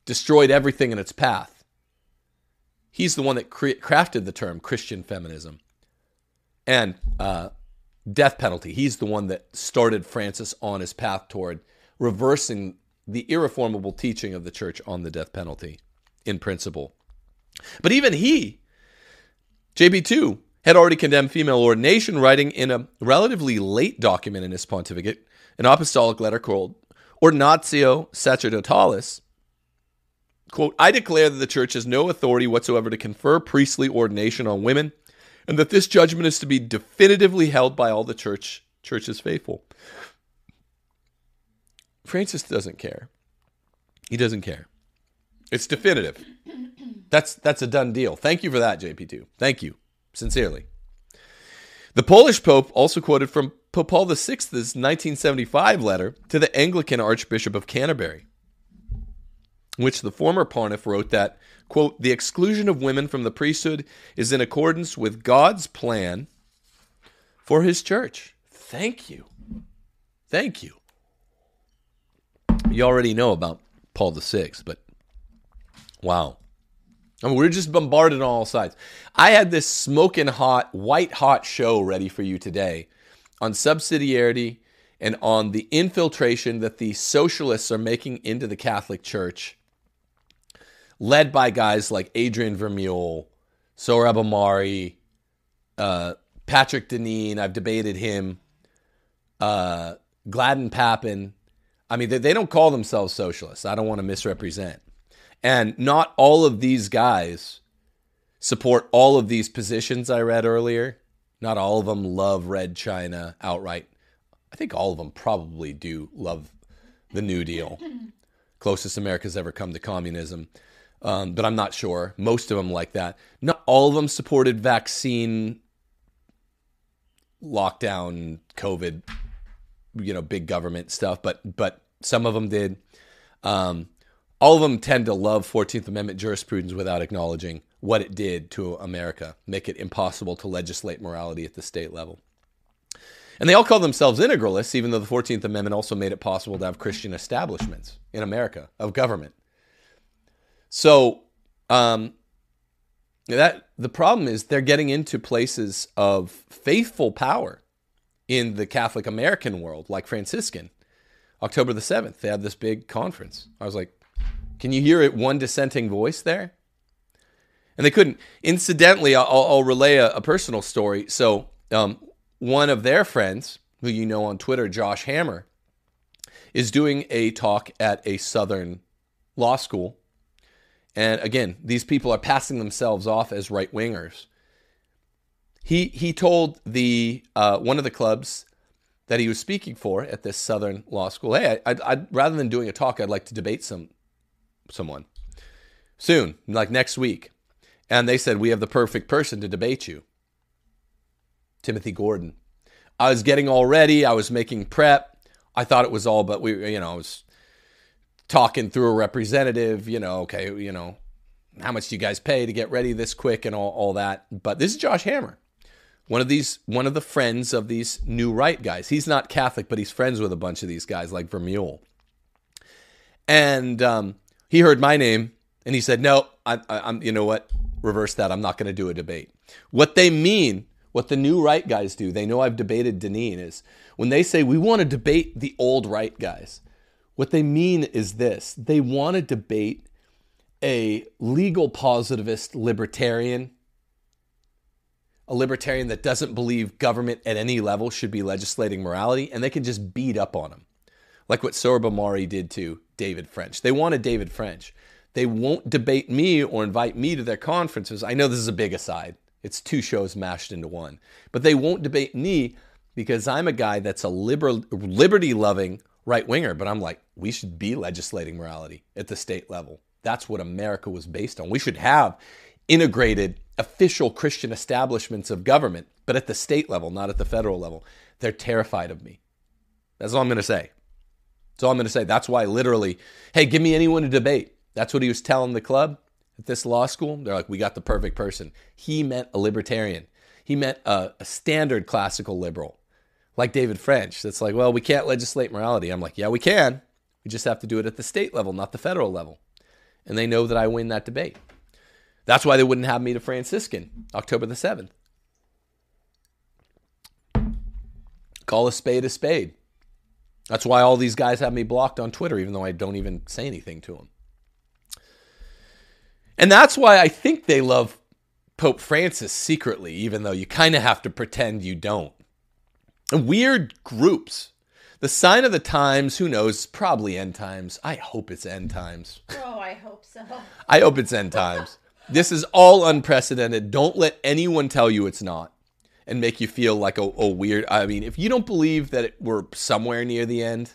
destroyed everything in its path. He's the one that cre- crafted the term Christian feminism. And uh, death penalty, he's the one that started Francis on his path toward reversing the irreformable teaching of the church on the death penalty in principle. But even he, JP2, had already condemned female ordination, writing in a relatively late document in his pontificate, an apostolic letter called Ordinatio Sacerdotalis. Quote, I declare that the church has no authority whatsoever to confer priestly ordination on women, and that this judgment is to be definitively held by all the church church's faithful. Francis doesn't care. He doesn't care. It's definitive. That's that's a done deal. Thank you for that, JP2. Thank you. Sincerely. The Polish Pope also quoted from Pope Paul VI's 1975 letter to the Anglican Archbishop of Canterbury, which the former pontiff wrote that, quote, the exclusion of women from the priesthood is in accordance with God's plan for his church. Thank you. Thank you. You already know about Paul VI, but wow. I mean, we're just bombarded on all sides. I had this smoking hot, white hot show ready for you today on subsidiarity and on the infiltration that the socialists are making into the Catholic Church, led by guys like Adrian Vermeule, Sohrab Ahmari, uh, Patrick Deneen. I've debated him. Uh, Gladden Pappin. I mean, they, they don't call themselves socialists. I don't want to misrepresent. And not all of these guys support all of these positions I read earlier. Not all of them love Red China outright. I think all of them probably do love the New Deal. Closest America's ever come to communism. Um, but I'm not sure. Most of them like that. Not all of them supported vaccine lockdown, COVID, you know, big government stuff, but but some of them did. Um, all of them tend to love 14th Amendment jurisprudence without acknowledging what it did to America, make it impossible to legislate morality at the state level. And they all call themselves integralists, even though the 14th Amendment also made it possible to have Christian establishments in America of government. So, um, that the problem is they're getting into places of faithful power in the Catholic American world, like Franciscan. October the 7th, they had this big conference. I was like, can you hear it? One dissenting voice there? And they couldn't. Incidentally, I'll, I'll relay a, a, personal story. So, um, one of their friends, who you know on Twitter, Josh Hammer, is doing a talk at a Southern law school. And again, these people are passing themselves off as right wingers. He he told the uh, one of the clubs that he was speaking for at this Southern law school, hey, I, I'd, rather than doing a talk, I'd like to debate some someone soon, like next week. And they said, We have the perfect person to debate you Timothy Gordon. I was getting all ready, I was making prep. I thought it was all, but we, you know, I was talking through a representative, you know, okay, you know, how much do you guys pay to get ready this quick and all, all that. But this is Josh Hammer, one of these, one of the friends of these new right guys. He's not Catholic, but he's friends with a bunch of these guys like Vermeule. And um, he heard my name and he said, "No, I, am You know what? Reverse that. I'm not going to do a debate." What they mean, what the new right guys do, they know I've debated Deneen is when they say we want to debate the old right guys. What they mean is this they want to debate a legal positivist libertarian, a libertarian that doesn't believe government at any level should be legislating morality, and they can just beat up on him, like what Sohrab Ahmari did to David French. They wanted David French. They won't debate me or invite me to their conferences. I know this is a big aside. It's two shows mashed into one. But they won't debate me because I'm a guy that's a liber- liberty loving right winger. But I'm like, we should be legislating morality at the state level. That's what America was based on. We should have integrated official Christian establishments of government, but at the state level, not at the federal level. They're terrified of me. That's all I'm going to say. That's all I'm going to say. That's why, literally, hey, give me anyone to debate. That's what he was telling the club at this law school. They're like, we got the perfect person. He meant a libertarian. He meant a, a standard classical liberal, like David French. That's like, well, we can't legislate morality. I'm like, yeah, we can. We just have to do it at the state level, not the federal level. And they know that I win that debate. That's why they wouldn't have me to Franciscan October the 7th. Call a spade a spade. That's why all these guys have me blocked on Twitter, even though I don't even say anything to them. And that's why I think they love Pope Francis secretly, even though you kind of have to pretend you don't. Weird groups. The sign of the times, who knows? Probably end times. I hope it's end times. Oh, I hope so. I hope it's end times. this is all unprecedented. Don't let anyone tell you it's not and make you feel like a, a weird. I mean, if you don't believe that it, we're somewhere near the end,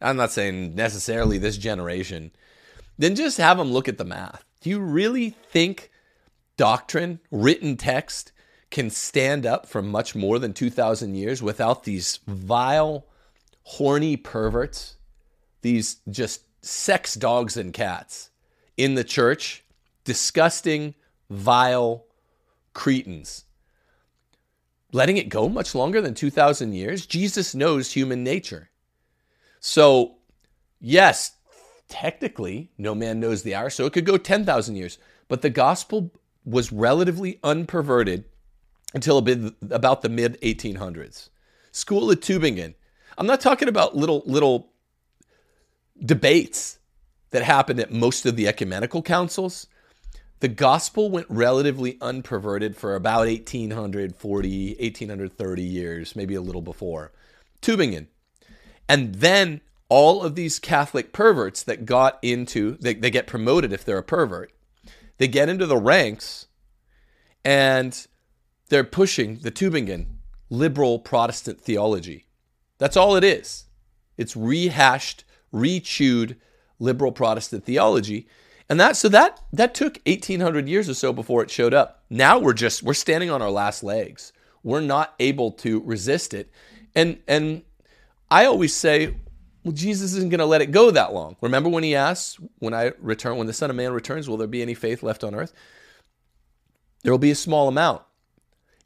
I'm not saying necessarily this generation, then just have them look at the math. Do you really think doctrine, written text, can stand up for much more than 2,000 years without these vile, horny perverts, these just sex dogs and cats in the church? Disgusting, vile cretins. Letting it go much longer than 2,000 years? Jesus knows human nature. So, yes, technically, no man knows the hour, so it could go 10,000 years. But the gospel was relatively unperverted until about the mid 1800s. School at Tübingen. I'm not talking about little little debates that happened at most of the ecumenical councils. The gospel went relatively unperverted for about 1840, 1830 years, maybe a little before. Tübingen. And then all of these Catholic perverts that got into, they, they get promoted if they're a pervert. They get into the ranks and they're pushing the Tübingen liberal Protestant theology. That's all it is. It's rehashed, rechewed liberal Protestant theology. And that so that that took 1800 years or so before it showed up. Now we're just we're standing on our last legs. We're not able to resist it. And and I always say well, Jesus isn't going to let it go that long. Remember when he asks, when I return, when the Son of Man returns, will there be any faith left on earth? There will be a small amount.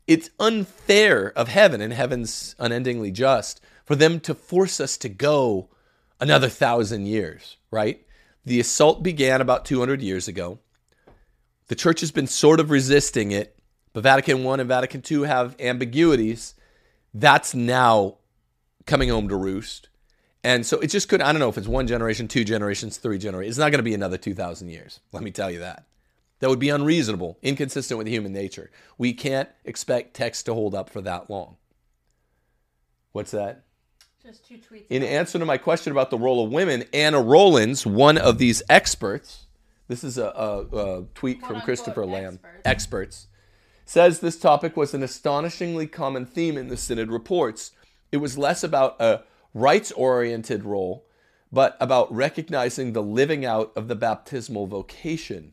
It's unfair of heaven, and heaven's unendingly just, for them to force us to go another thousand years, right? The assault began about 200 years ago. The church has been sort of resisting it, but Vatican I and Vatican II have ambiguities. That's now coming home to roost. And so it just could, I don't know if it's one generation, two generations, three generations. It's not going to be another 2,000 years. Let me tell you that. That would be unreasonable, inconsistent with human nature. We can't expect text to hold up for that long. What's that? Just two tweets. In answer to my question about the role of women, Anna Rollins, one of these experts, this is a, a, a tweet from Christopher Lamb, experts. experts, says this topic was an astonishingly common theme in the Synod reports. It was less about a rights oriented role, but about recognizing the living out of the baptismal vocation.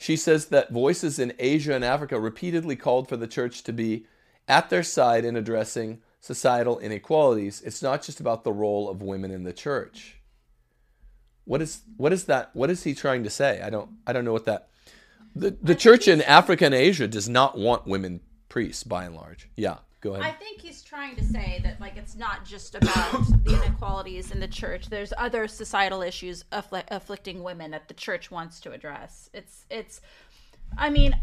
She says that voices in Asia and Africa repeatedly called for the church to be at their side in addressing societal inequalities. It's not just about the role of women in the church. What is what is that? What is he trying to say? I don't I don't know what that. The the church in Africa and Asia does not want women priests by and large. Yeah. Go ahead. I think he's trying to say that like it's not just about the inequalities in the church. There's other societal issues affli- afflicting women that the church wants to address. It's it's I mean,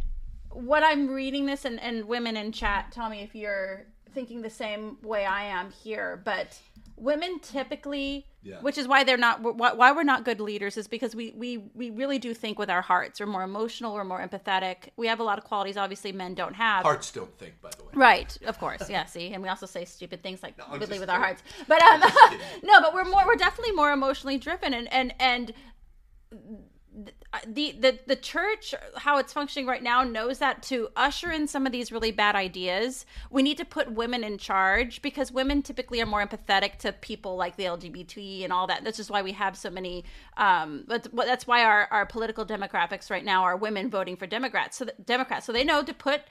what I'm reading this and, and women in chat tell me if you're thinking the same way I am here, but women typically Yeah. which is why they're not why, why we're not good leaders is because we we we really do think with our hearts we're more emotional we're more empathetic we have a lot of qualities obviously men don't have Hearts don't think, by the way. Right, of course. Yeah, see, and we also say stupid things like really with our hearts. But um no, but we're more we're definitely more emotionally driven and and and the the the church how it's functioning right now knows that to usher in some of these really bad ideas we need to put women in charge because women typically are more empathetic to people like the lgbt and all that. That's just why we have so many um but that's why our, our political demographics right now are women voting for democrats. So democrats. So they know to put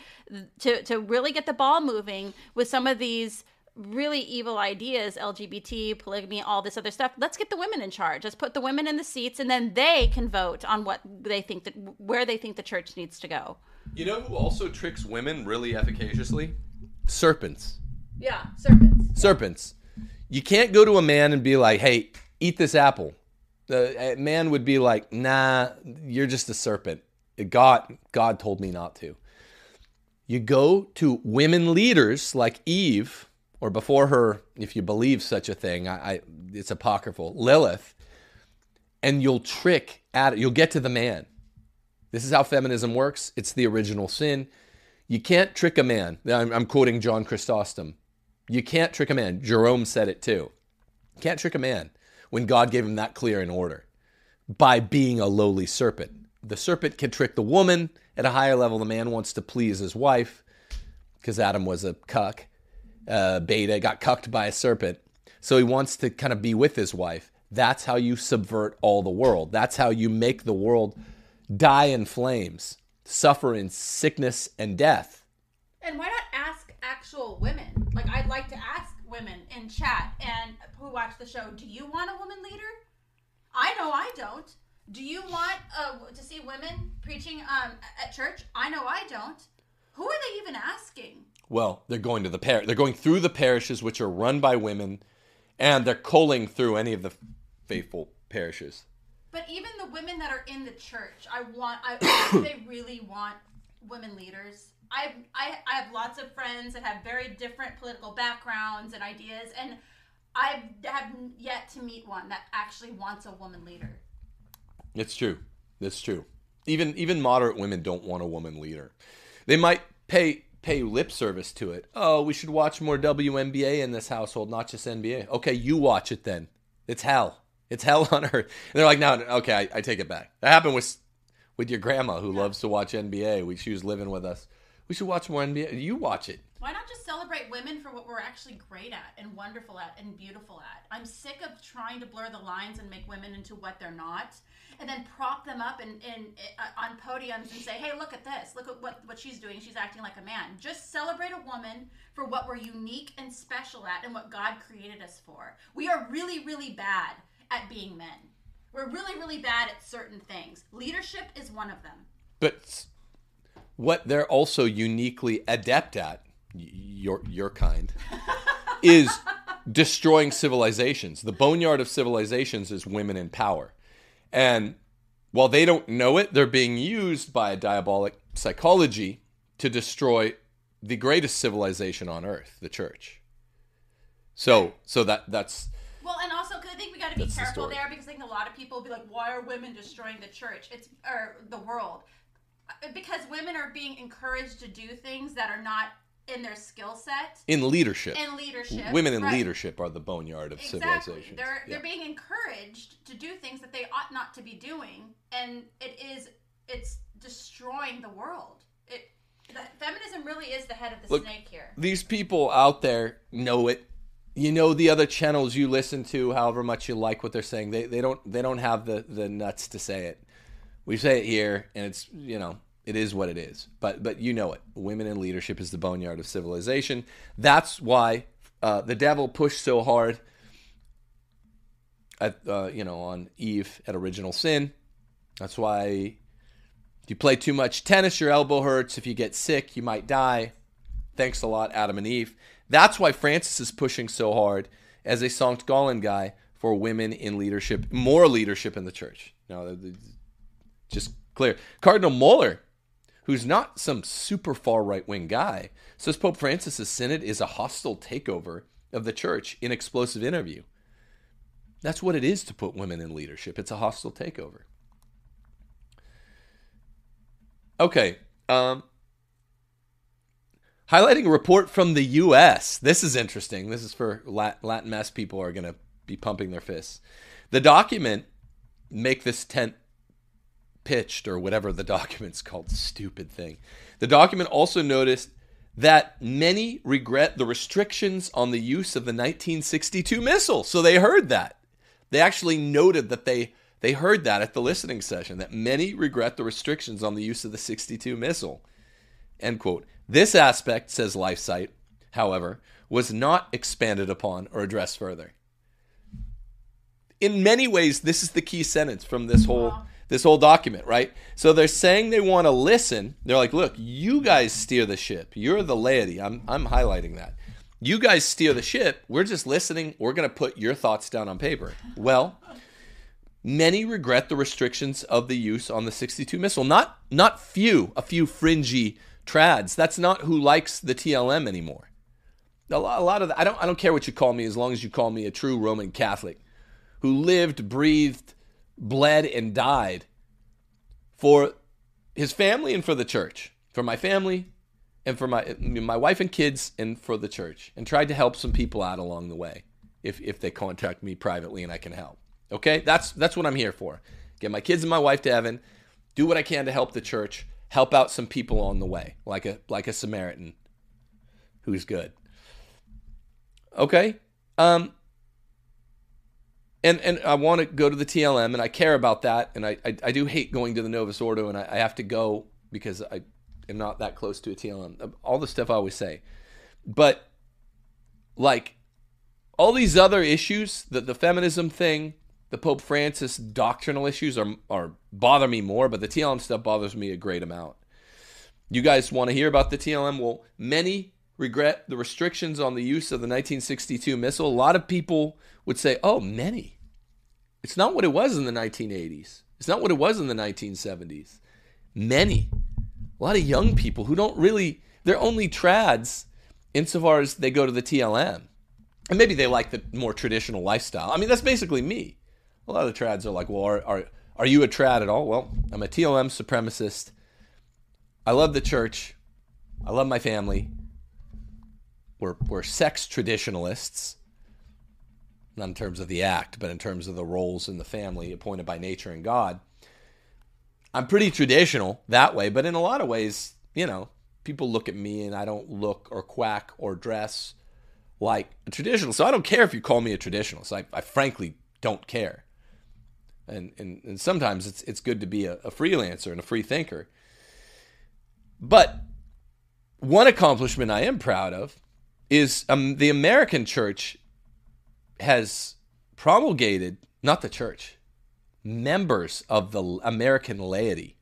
to to really get the ball moving with some of these really evil ideas lgbt polygamy all this other stuff let's get the women in charge let's put the women in the seats and then they can vote on what they think that where they think the church needs to go You know who also tricks women really efficaciously? Serpents. yeah serpents Serpents. You can't go to a man and be like, hey, eat this apple. The man would be like, nah, you're just a serpent. God, God told me not to. You go to women leaders like Eve, or before her, if you believe such a thing, I, I it's apocryphal, Lilith, and you'll trick at you'll get to the man. This is how feminism works. It's the original sin. You can't trick a man. I'm, I'm quoting John Chrysostom. You can't trick a man. Jerome said it too. You can't trick a man when God gave him that clear and order by being a lowly serpent. The serpent can trick the woman at a higher level. The man wants to please his wife because Adam was a cuck. Uh, beta got cucked by a serpent. So he wants to kind of be with his wife. That's how you subvert all the world. That's how you make the world die in flames, suffer in sickness and death. and why not ask actual women like i'd like to ask women in chat and who watch the show do you want a woman leader i know i don't do you want uh, to see women preaching um, at church i know i don't who are they even asking Well, they're going to the par- they're going through the parishes which are run by women, and they're culling through any of the faithful parishes. But even the women that are in the church, I want. I they really want women leaders. I, I I have lots of friends that have very different political backgrounds and ideas, and I have yet to meet one that actually wants a woman leader. It's true. It's true. Even even moderate women don't want a woman leader. They might pay pay lip service to it. Oh, we should watch more WNBA in this household, not just NBA. Okay, you watch it then. It's hell. It's hell on earth. And they're like, no, no, okay, I, I take it back. That happened with with your grandma who loves to watch NBA. We, she was living with us. We should watch more NBA. You watch it. Why not just celebrate women for what we're actually great at and wonderful at and beautiful at? I'm sick of trying to blur the lines and make women into what they're not, and then prop them up in, in, uh, on podiums and say, "Hey, look at this! Look at what what she's doing. She's acting like a man." Just celebrate a woman for what we're unique and special at and what God created us for. We are really, really bad at being men. We're really, really bad at certain things. Leadership is one of them. But what they're also uniquely adept at, your your kind, is destroying civilizations. The boneyard of civilizations is women in power, and while they don't know it, they're being used by a diabolic psychology to destroy the greatest civilization on earth, the church. So, so that that's Well, and also, 'cause I think we got to be That's the careful there because I think a lot of people will be like, "Why are women destroying the church? It's or the world?" Uh, Because women are being encouraged to do things that are not in their skill set in leadership. in leadership. Women in Right. leadership are the boneyard of Exactly. civilization. They're Yeah. they're being encouraged to do things that they ought not to be doing, and it is it's destroying the world. It the, feminism really is the head of the Look, snake here. these people out there know it. You know the other channels you listen to, however much you like what they're saying, they, they don't they don't have the, the nuts to say it. We say it here, and it's you know it is what it is. But but you know it. Women in leadership is the boneyard of civilization. That's why uh, the devil pushed so hard at uh, you know on Eve at original sin. That's why if you play too much tennis, your elbow hurts. If you get sick, you might die. Thanks a lot, Adam and Eve. That's why Francis is pushing so hard as a Sankt Gallen guy for women in leadership, more leadership in the church. No, the- the- just clear. Cardinal Muller, who's not some super far right wing guy, says Pope Francis's synod is a hostile takeover of the church in explosive interview. That's what it is to put women in leadership. It's a hostile takeover. Okay. Um, highlighting a report from the U.S. This is interesting. This is for Latin mass people are going to be pumping their fists. The document make this tent pitched or whatever the document's called stupid thing. The document also noticed that many regret the restrictions on the use of the 1962 missal. So they heard that. They actually noted that they they heard that at the listening session that many regret the restrictions on the use of the 62 missal. End quote. This aspect, says LifeSite, however, was not expanded upon or addressed further. In many ways, this is the key sentence from this whole this whole document, right? So they're saying they want to listen. They're like, look, you guys steer the ship. You're the laity. I'm I'm highlighting that. You guys steer the ship. We're just listening. We're going to put your thoughts down on paper. Well, many regret the restrictions of the use on the 62 missal. Not not few, a few fringy trads. That's not who likes the TLM anymore. A lot, a lot of the, I don't I don't care what you call me as long as you call me a true Roman Catholic who lived, breathed, bled and died for his family and for the church. For my family, and for my my wife and kids and for the church and tried to help some people out along the way if if they contact me privately and I can help. Okay? That's that's what I'm here for. Get my kids and my wife to heaven, do what I can to help the church, help out some people on the way, like a like a Samaritan who's good. Okay? Um and and I want to go to the TLM and I care about that and I I, I do hate going to the Novus Ordo and I, I have to go because I am not that close to a TLM. Um, all the stuff I always say. But like all these other issues, the, the feminism thing, the Pope Francis doctrinal issues are, are bother me more, but the TLM stuff bothers me a great amount. You guys want to hear about the TLM? Well, many regret the restrictions on the use of the 1962 missal. A lot of people would say, oh, many. It's not what it was in the 1980s. It's not what it was in the 1970s. Many a lot of young people who don't really, they're only trads insofar as they go to the TLM. And maybe they like the more traditional lifestyle. I mean, that's basically me. A lot of the trads are like, well, are, are, are you a trad at all? Well, I'm a TLM supremacist. I love the church. I love my family. We're, we're sex traditionalists, not in terms of the act, but in terms of the roles in the family appointed by nature and God. I'm pretty traditional that way, but in a lot of ways, you know, people look at me and I don't look or quack or dress like a traditional. So I don't care if you call me a traditionalist. I, I frankly don't care. And, and, and sometimes it's, it's good to be a, a freelancer and a free thinker. But one accomplishment I am proud of is um, the American church has promulgated, not the church, members of the American laity,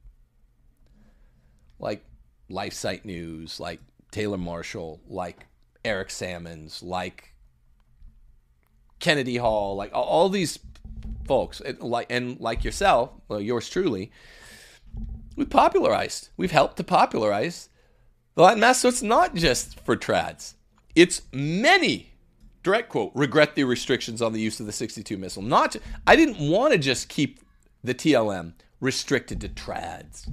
like LifeSite News, like Taylor Marshall, like Eric Sammons, like Kennedy Hall, like all these folks, and like and like yourself, well, yours truly, We've popularized. We've helped to popularize the Latin Mass. So it's not just for trads; it's many direct quote, regret the restrictions on the use of the 62 missal. Not, to, I didn't want to just keep the TLM restricted to trads,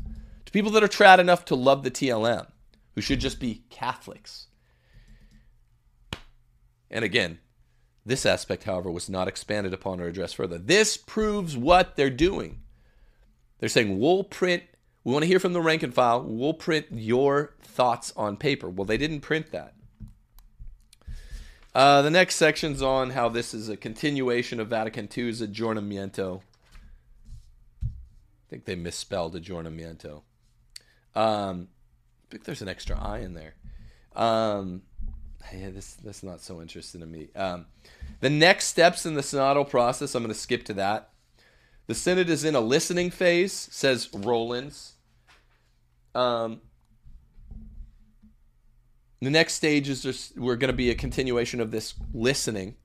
to people that are trad enough to love the TLM, who should just be Catholics. And again, this aspect, however, was not expanded upon or addressed further. This proves what they're doing. They're saying, we'll print, we want to hear from the rank and file, we'll print your thoughts on paper. Well, they didn't print that. Uh, the next section's on how this is a continuation of Vatican II's aggiornamento. I think they misspelled aggiornamento. Um, I think there's an extra I in there. Um, yeah, this that's not so interesting to me. Um, the next steps in the synodal process, I'm going to skip to that. The synod is in a listening phase, says Rollins. Um, the next stage is just we're going to be a continuation of this listening.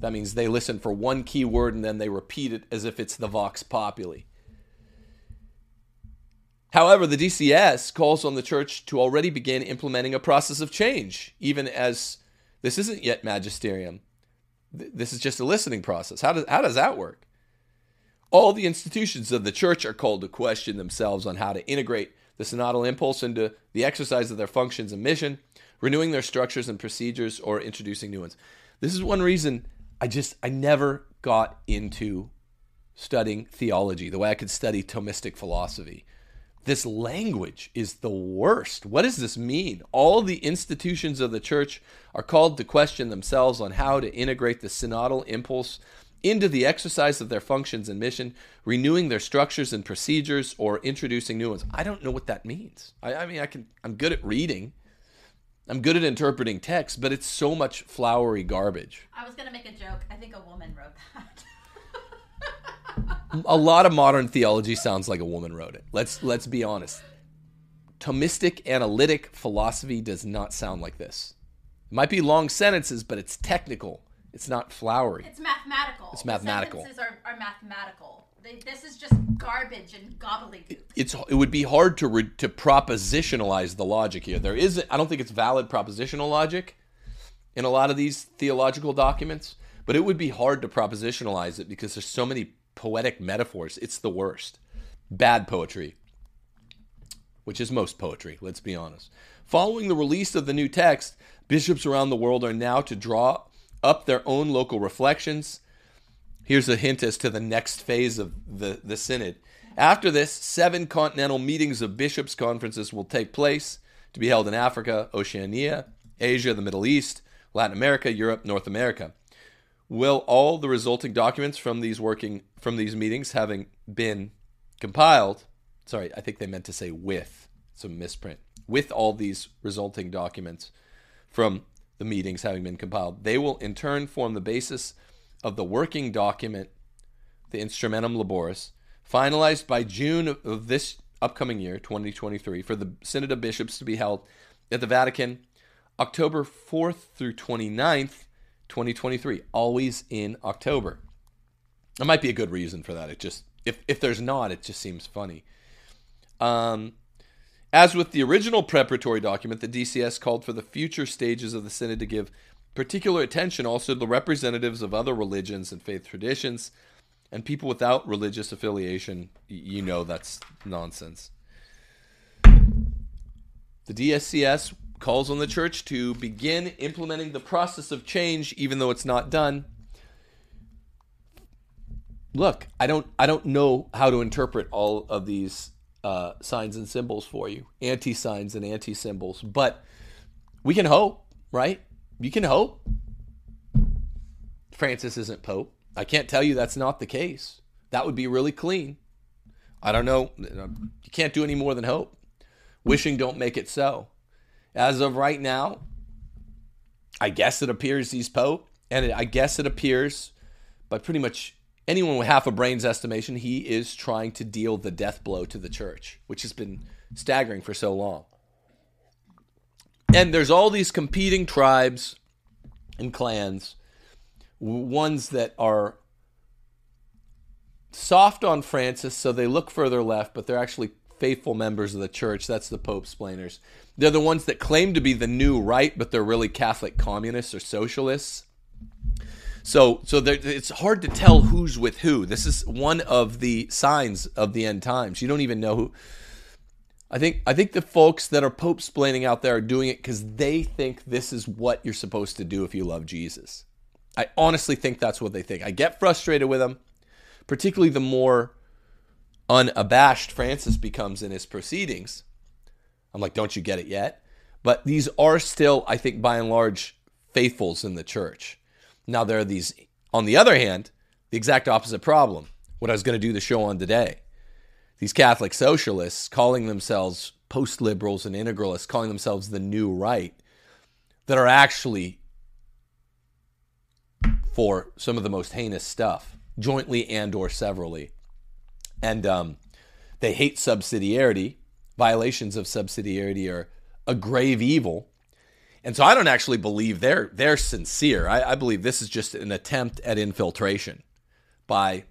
That means they listen for one key word and then they repeat it as if it's the vox populi. However, the DCS calls on the church to already begin implementing a process of change, even as this isn't yet magisterium. This is just a listening process. How does, how does that work? All the institutions of the church are called to question themselves on how to integrate the synodal impulse into the exercise of their functions and mission, renewing their structures and procedures, or introducing new ones. This is one reason I just I never got into studying theology the way I could study Thomistic philosophy. This language is the worst. What does this mean? All the institutions of the church are called to question themselves on how to integrate the synodal impulse into the exercise of their functions and mission, renewing their structures and procedures, or introducing new ones. I don't know what that means. I, I mean, I can. I'm good at reading. I'm good at interpreting text, but it's so much flowery garbage. I was gonna make a joke. I think a woman wrote that. a lot of modern theology sounds like a woman wrote it. Let's let's be honest. Thomistic analytic philosophy does not sound like this. It might be long sentences, but it's technical. It's not flowery. It's mathematical. It's mathematical. The sentences are, are mathematical. This is just garbage and gobbledygook. It's it would be hard to re, to propositionalize the logic here. There isn't. I don't think it's valid propositional logic in a lot of these theological documents, but it would be hard to propositionalize it because there's so many poetic metaphors. It's the worst. Bad poetry, which is most poetry, let's be honest. Following the release of the new text, bishops around the world are now to draw up their own local reflections. Here's a hint as to the next phase of the, the synod. After this, seven continental meetings of bishops' conferences will take place to be held in Africa, Oceania, Asia, the Middle East, Latin America, Europe, North America. Will all the resulting documents from these working from these meetings having been compiled, sorry, I think they meant to say with, some misprint. With all these resulting documents from the meetings having been compiled, they will in turn form the basis of the working document, the Instrumentum Laboris, finalized by June of this upcoming year, 2023, for the Synod of Bishops to be held at the Vatican October 4th through 29th, 2023, always in October. There might be a good reason for that. It just if if there's not, it just seems funny. Um, as with the original preparatory document, the DCS called for the future stages of the synod to give particular attention also to the representatives of other religions and faith traditions and people without religious affiliation. You know that's nonsense. The DSCS calls on the church to begin implementing the process of change even though it's not done look i don't i don't know how to interpret all of these uh, signs and symbols for you anti signs and anti symbols but we can hope right you can hope. Francis isn't pope. I can't tell you that's not the case. That would be really clean. I don't know. You can't do any more than hope. Wishing don't make it so. As of right now, I guess it appears he's Pope, and I guess it appears, by pretty much anyone with half a brain's estimation, he is trying to deal the death blow to the church, which has been staggering for so long. And there's all these competing tribes and clans, ones that are soft on Francis, so they look further left, but they're actually faithful members of the church. That's the Pope's splainers. They're the ones that claim to be the new right, but they're really Catholic communists or socialists. So, so it's hard to tell who's with who. This is one of the signs of the end times. You don't even know who. I think I think the folks that are Pope splaining out there are doing it because they think this is what you're supposed to do if you love Jesus. I honestly think that's what they think. I get frustrated with them, particularly the more unabashed Francis becomes in his proceedings. I'm like, don't you get it yet? But these are still, I think, by and large, faithfuls in the church. Now, there are these, on the other hand, the exact opposite problem. What I was going to do the show on today. These Catholic socialists calling themselves post liberals and integralists, calling themselves the new right, that are actually for some of the most heinous stuff, jointly and or severally. And um, they hate subsidiarity, violations of subsidiarity are a grave evil. And so I don't actually believe they're they're sincere. I, I believe this is just an attempt at infiltration by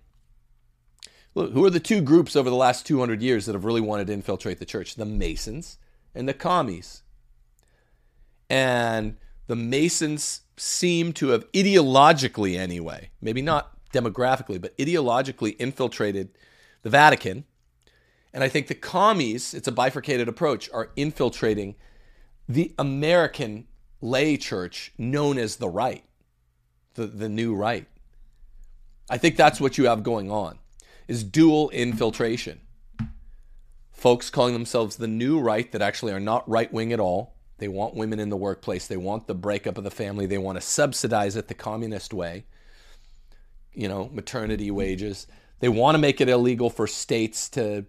Look, who are the two groups over the last 200 years that have really wanted to infiltrate the church? The Masons and the commies. And the Masons seem to have ideologically, anyway, maybe not demographically, but ideologically infiltrated the Vatican. And I think the commies, it's a bifurcated approach, are infiltrating the American lay church known as the right, the, the new right. I think that's what you have going on is dual infiltration. Folks calling themselves the new right that actually are not right wing at all. They want women in the workplace. They want the breakup of the family. They want to subsidize it the communist way. You know, maternity wages. They want to make it illegal for states to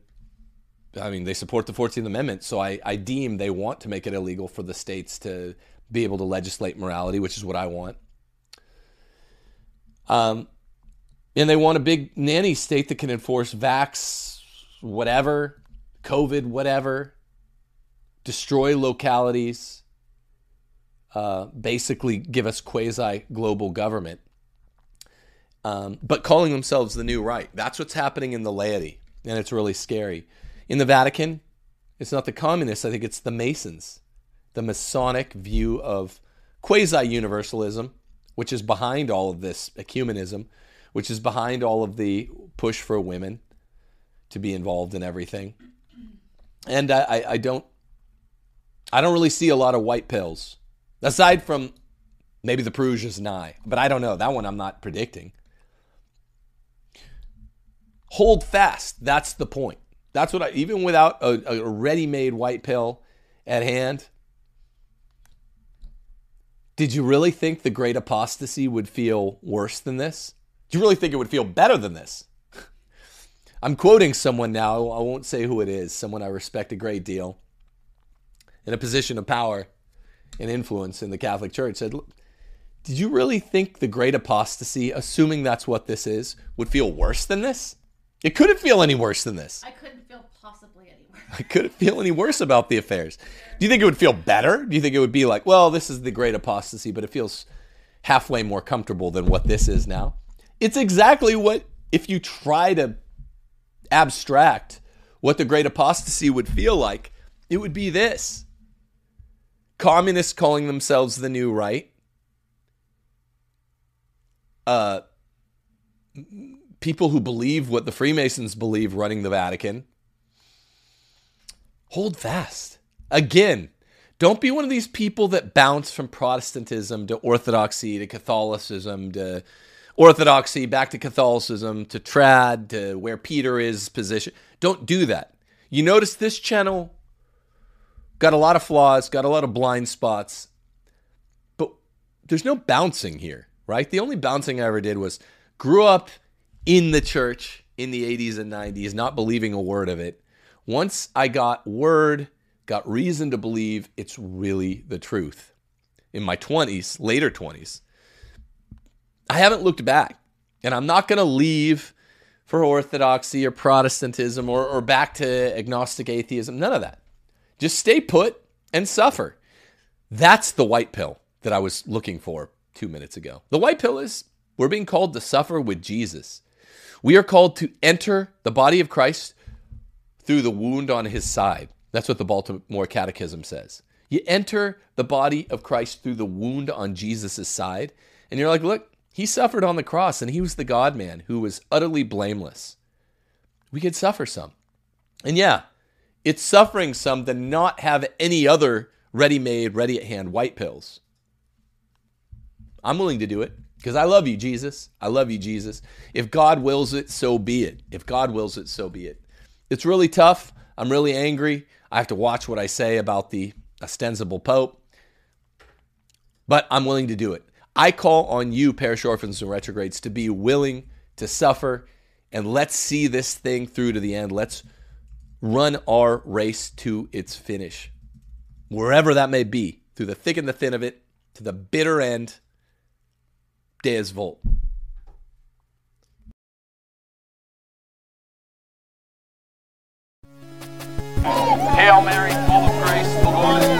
I mean, they support the 14th Amendment, so I, I deem they want to make it illegal for the states to be able to legislate morality, which is what I want. Um, and they want a big nanny state that can enforce vax, whatever, COVID, whatever, destroy localities, uh, basically give us quasi global government. Um, but calling themselves the new right. That's what's happening in the laity, and it's really scary. In the Vatican, it's not the communists, I think it's the Masons, the Masonic view of quasi universalism, which is behind all of this ecumenism which is behind all of the push for women to be involved in everything. And I, I don't, I don't really see a lot of white pills, aside from maybe the Parousia's Nye, but I don't know. That one I'm not predicting. Hold fast. That's the point. That's what I, even without a, a ready made white pill at hand, did you really think the great apostasy would feel worse than this? Do you really think it would feel better than this? I'm quoting someone now, I won't say who it is, someone I respect a great deal, in a position of power and influence in the Catholic Church, said, Did you really think the great apostasy, assuming that's what this is, would feel worse than this? It couldn't feel any worse than this. I couldn't feel possibly any worse. I couldn't feel any worse about the affairs. Do you think it would feel better? Do you think it would be like, well, this is the great apostasy, but it feels halfway more comfortable than what this is now? It's exactly what, if you try to abstract what the great apostasy would feel like, it would be this communists calling themselves the new right, uh, people who believe what the Freemasons believe running the Vatican. Hold fast. Again, don't be one of these people that bounce from Protestantism to Orthodoxy to Catholicism to Orthodoxy back to Catholicism to trad to where Peter is position. Don't do that. You notice this channel got a lot of flaws, got a lot of blind spots, but there's no bouncing here, right? The only bouncing I ever did was grew up in the church in the 80s and 90s, not believing a word of it. Once I got word, got reason to believe it's really the truth. In my 20s, later 20s, I haven't looked back. And I'm not going to leave for orthodoxy or Protestantism or, or back to agnostic atheism. None of that. Just stay put and suffer. That's the white pill that I was looking for two minutes ago. The white pill is we're being called to suffer with Jesus. We are called to enter the body of Christ through the wound on his side. That's what the Baltimore Catechism says. You enter the body of Christ through the wound on Jesus' side. And you're like, look, he suffered on the cross and he was the God man who was utterly blameless. We could suffer some. And yeah, it's suffering some to not have any other ready made, ready at hand white pills. I'm willing to do it because I love you, Jesus. I love you, Jesus. If God wills it, so be it. If God wills it, so be it. It's really tough. I'm really angry. I have to watch what I say about the ostensible Pope, but I'm willing to do it. I call on you, parish orphans and retrogrades, to be willing to suffer and let's see this thing through to the end. Let's run our race to its finish, wherever that may be, through the thick and the thin of it, to the bitter end. Deus Vult. Hail Mary, full of grace, the Lord is.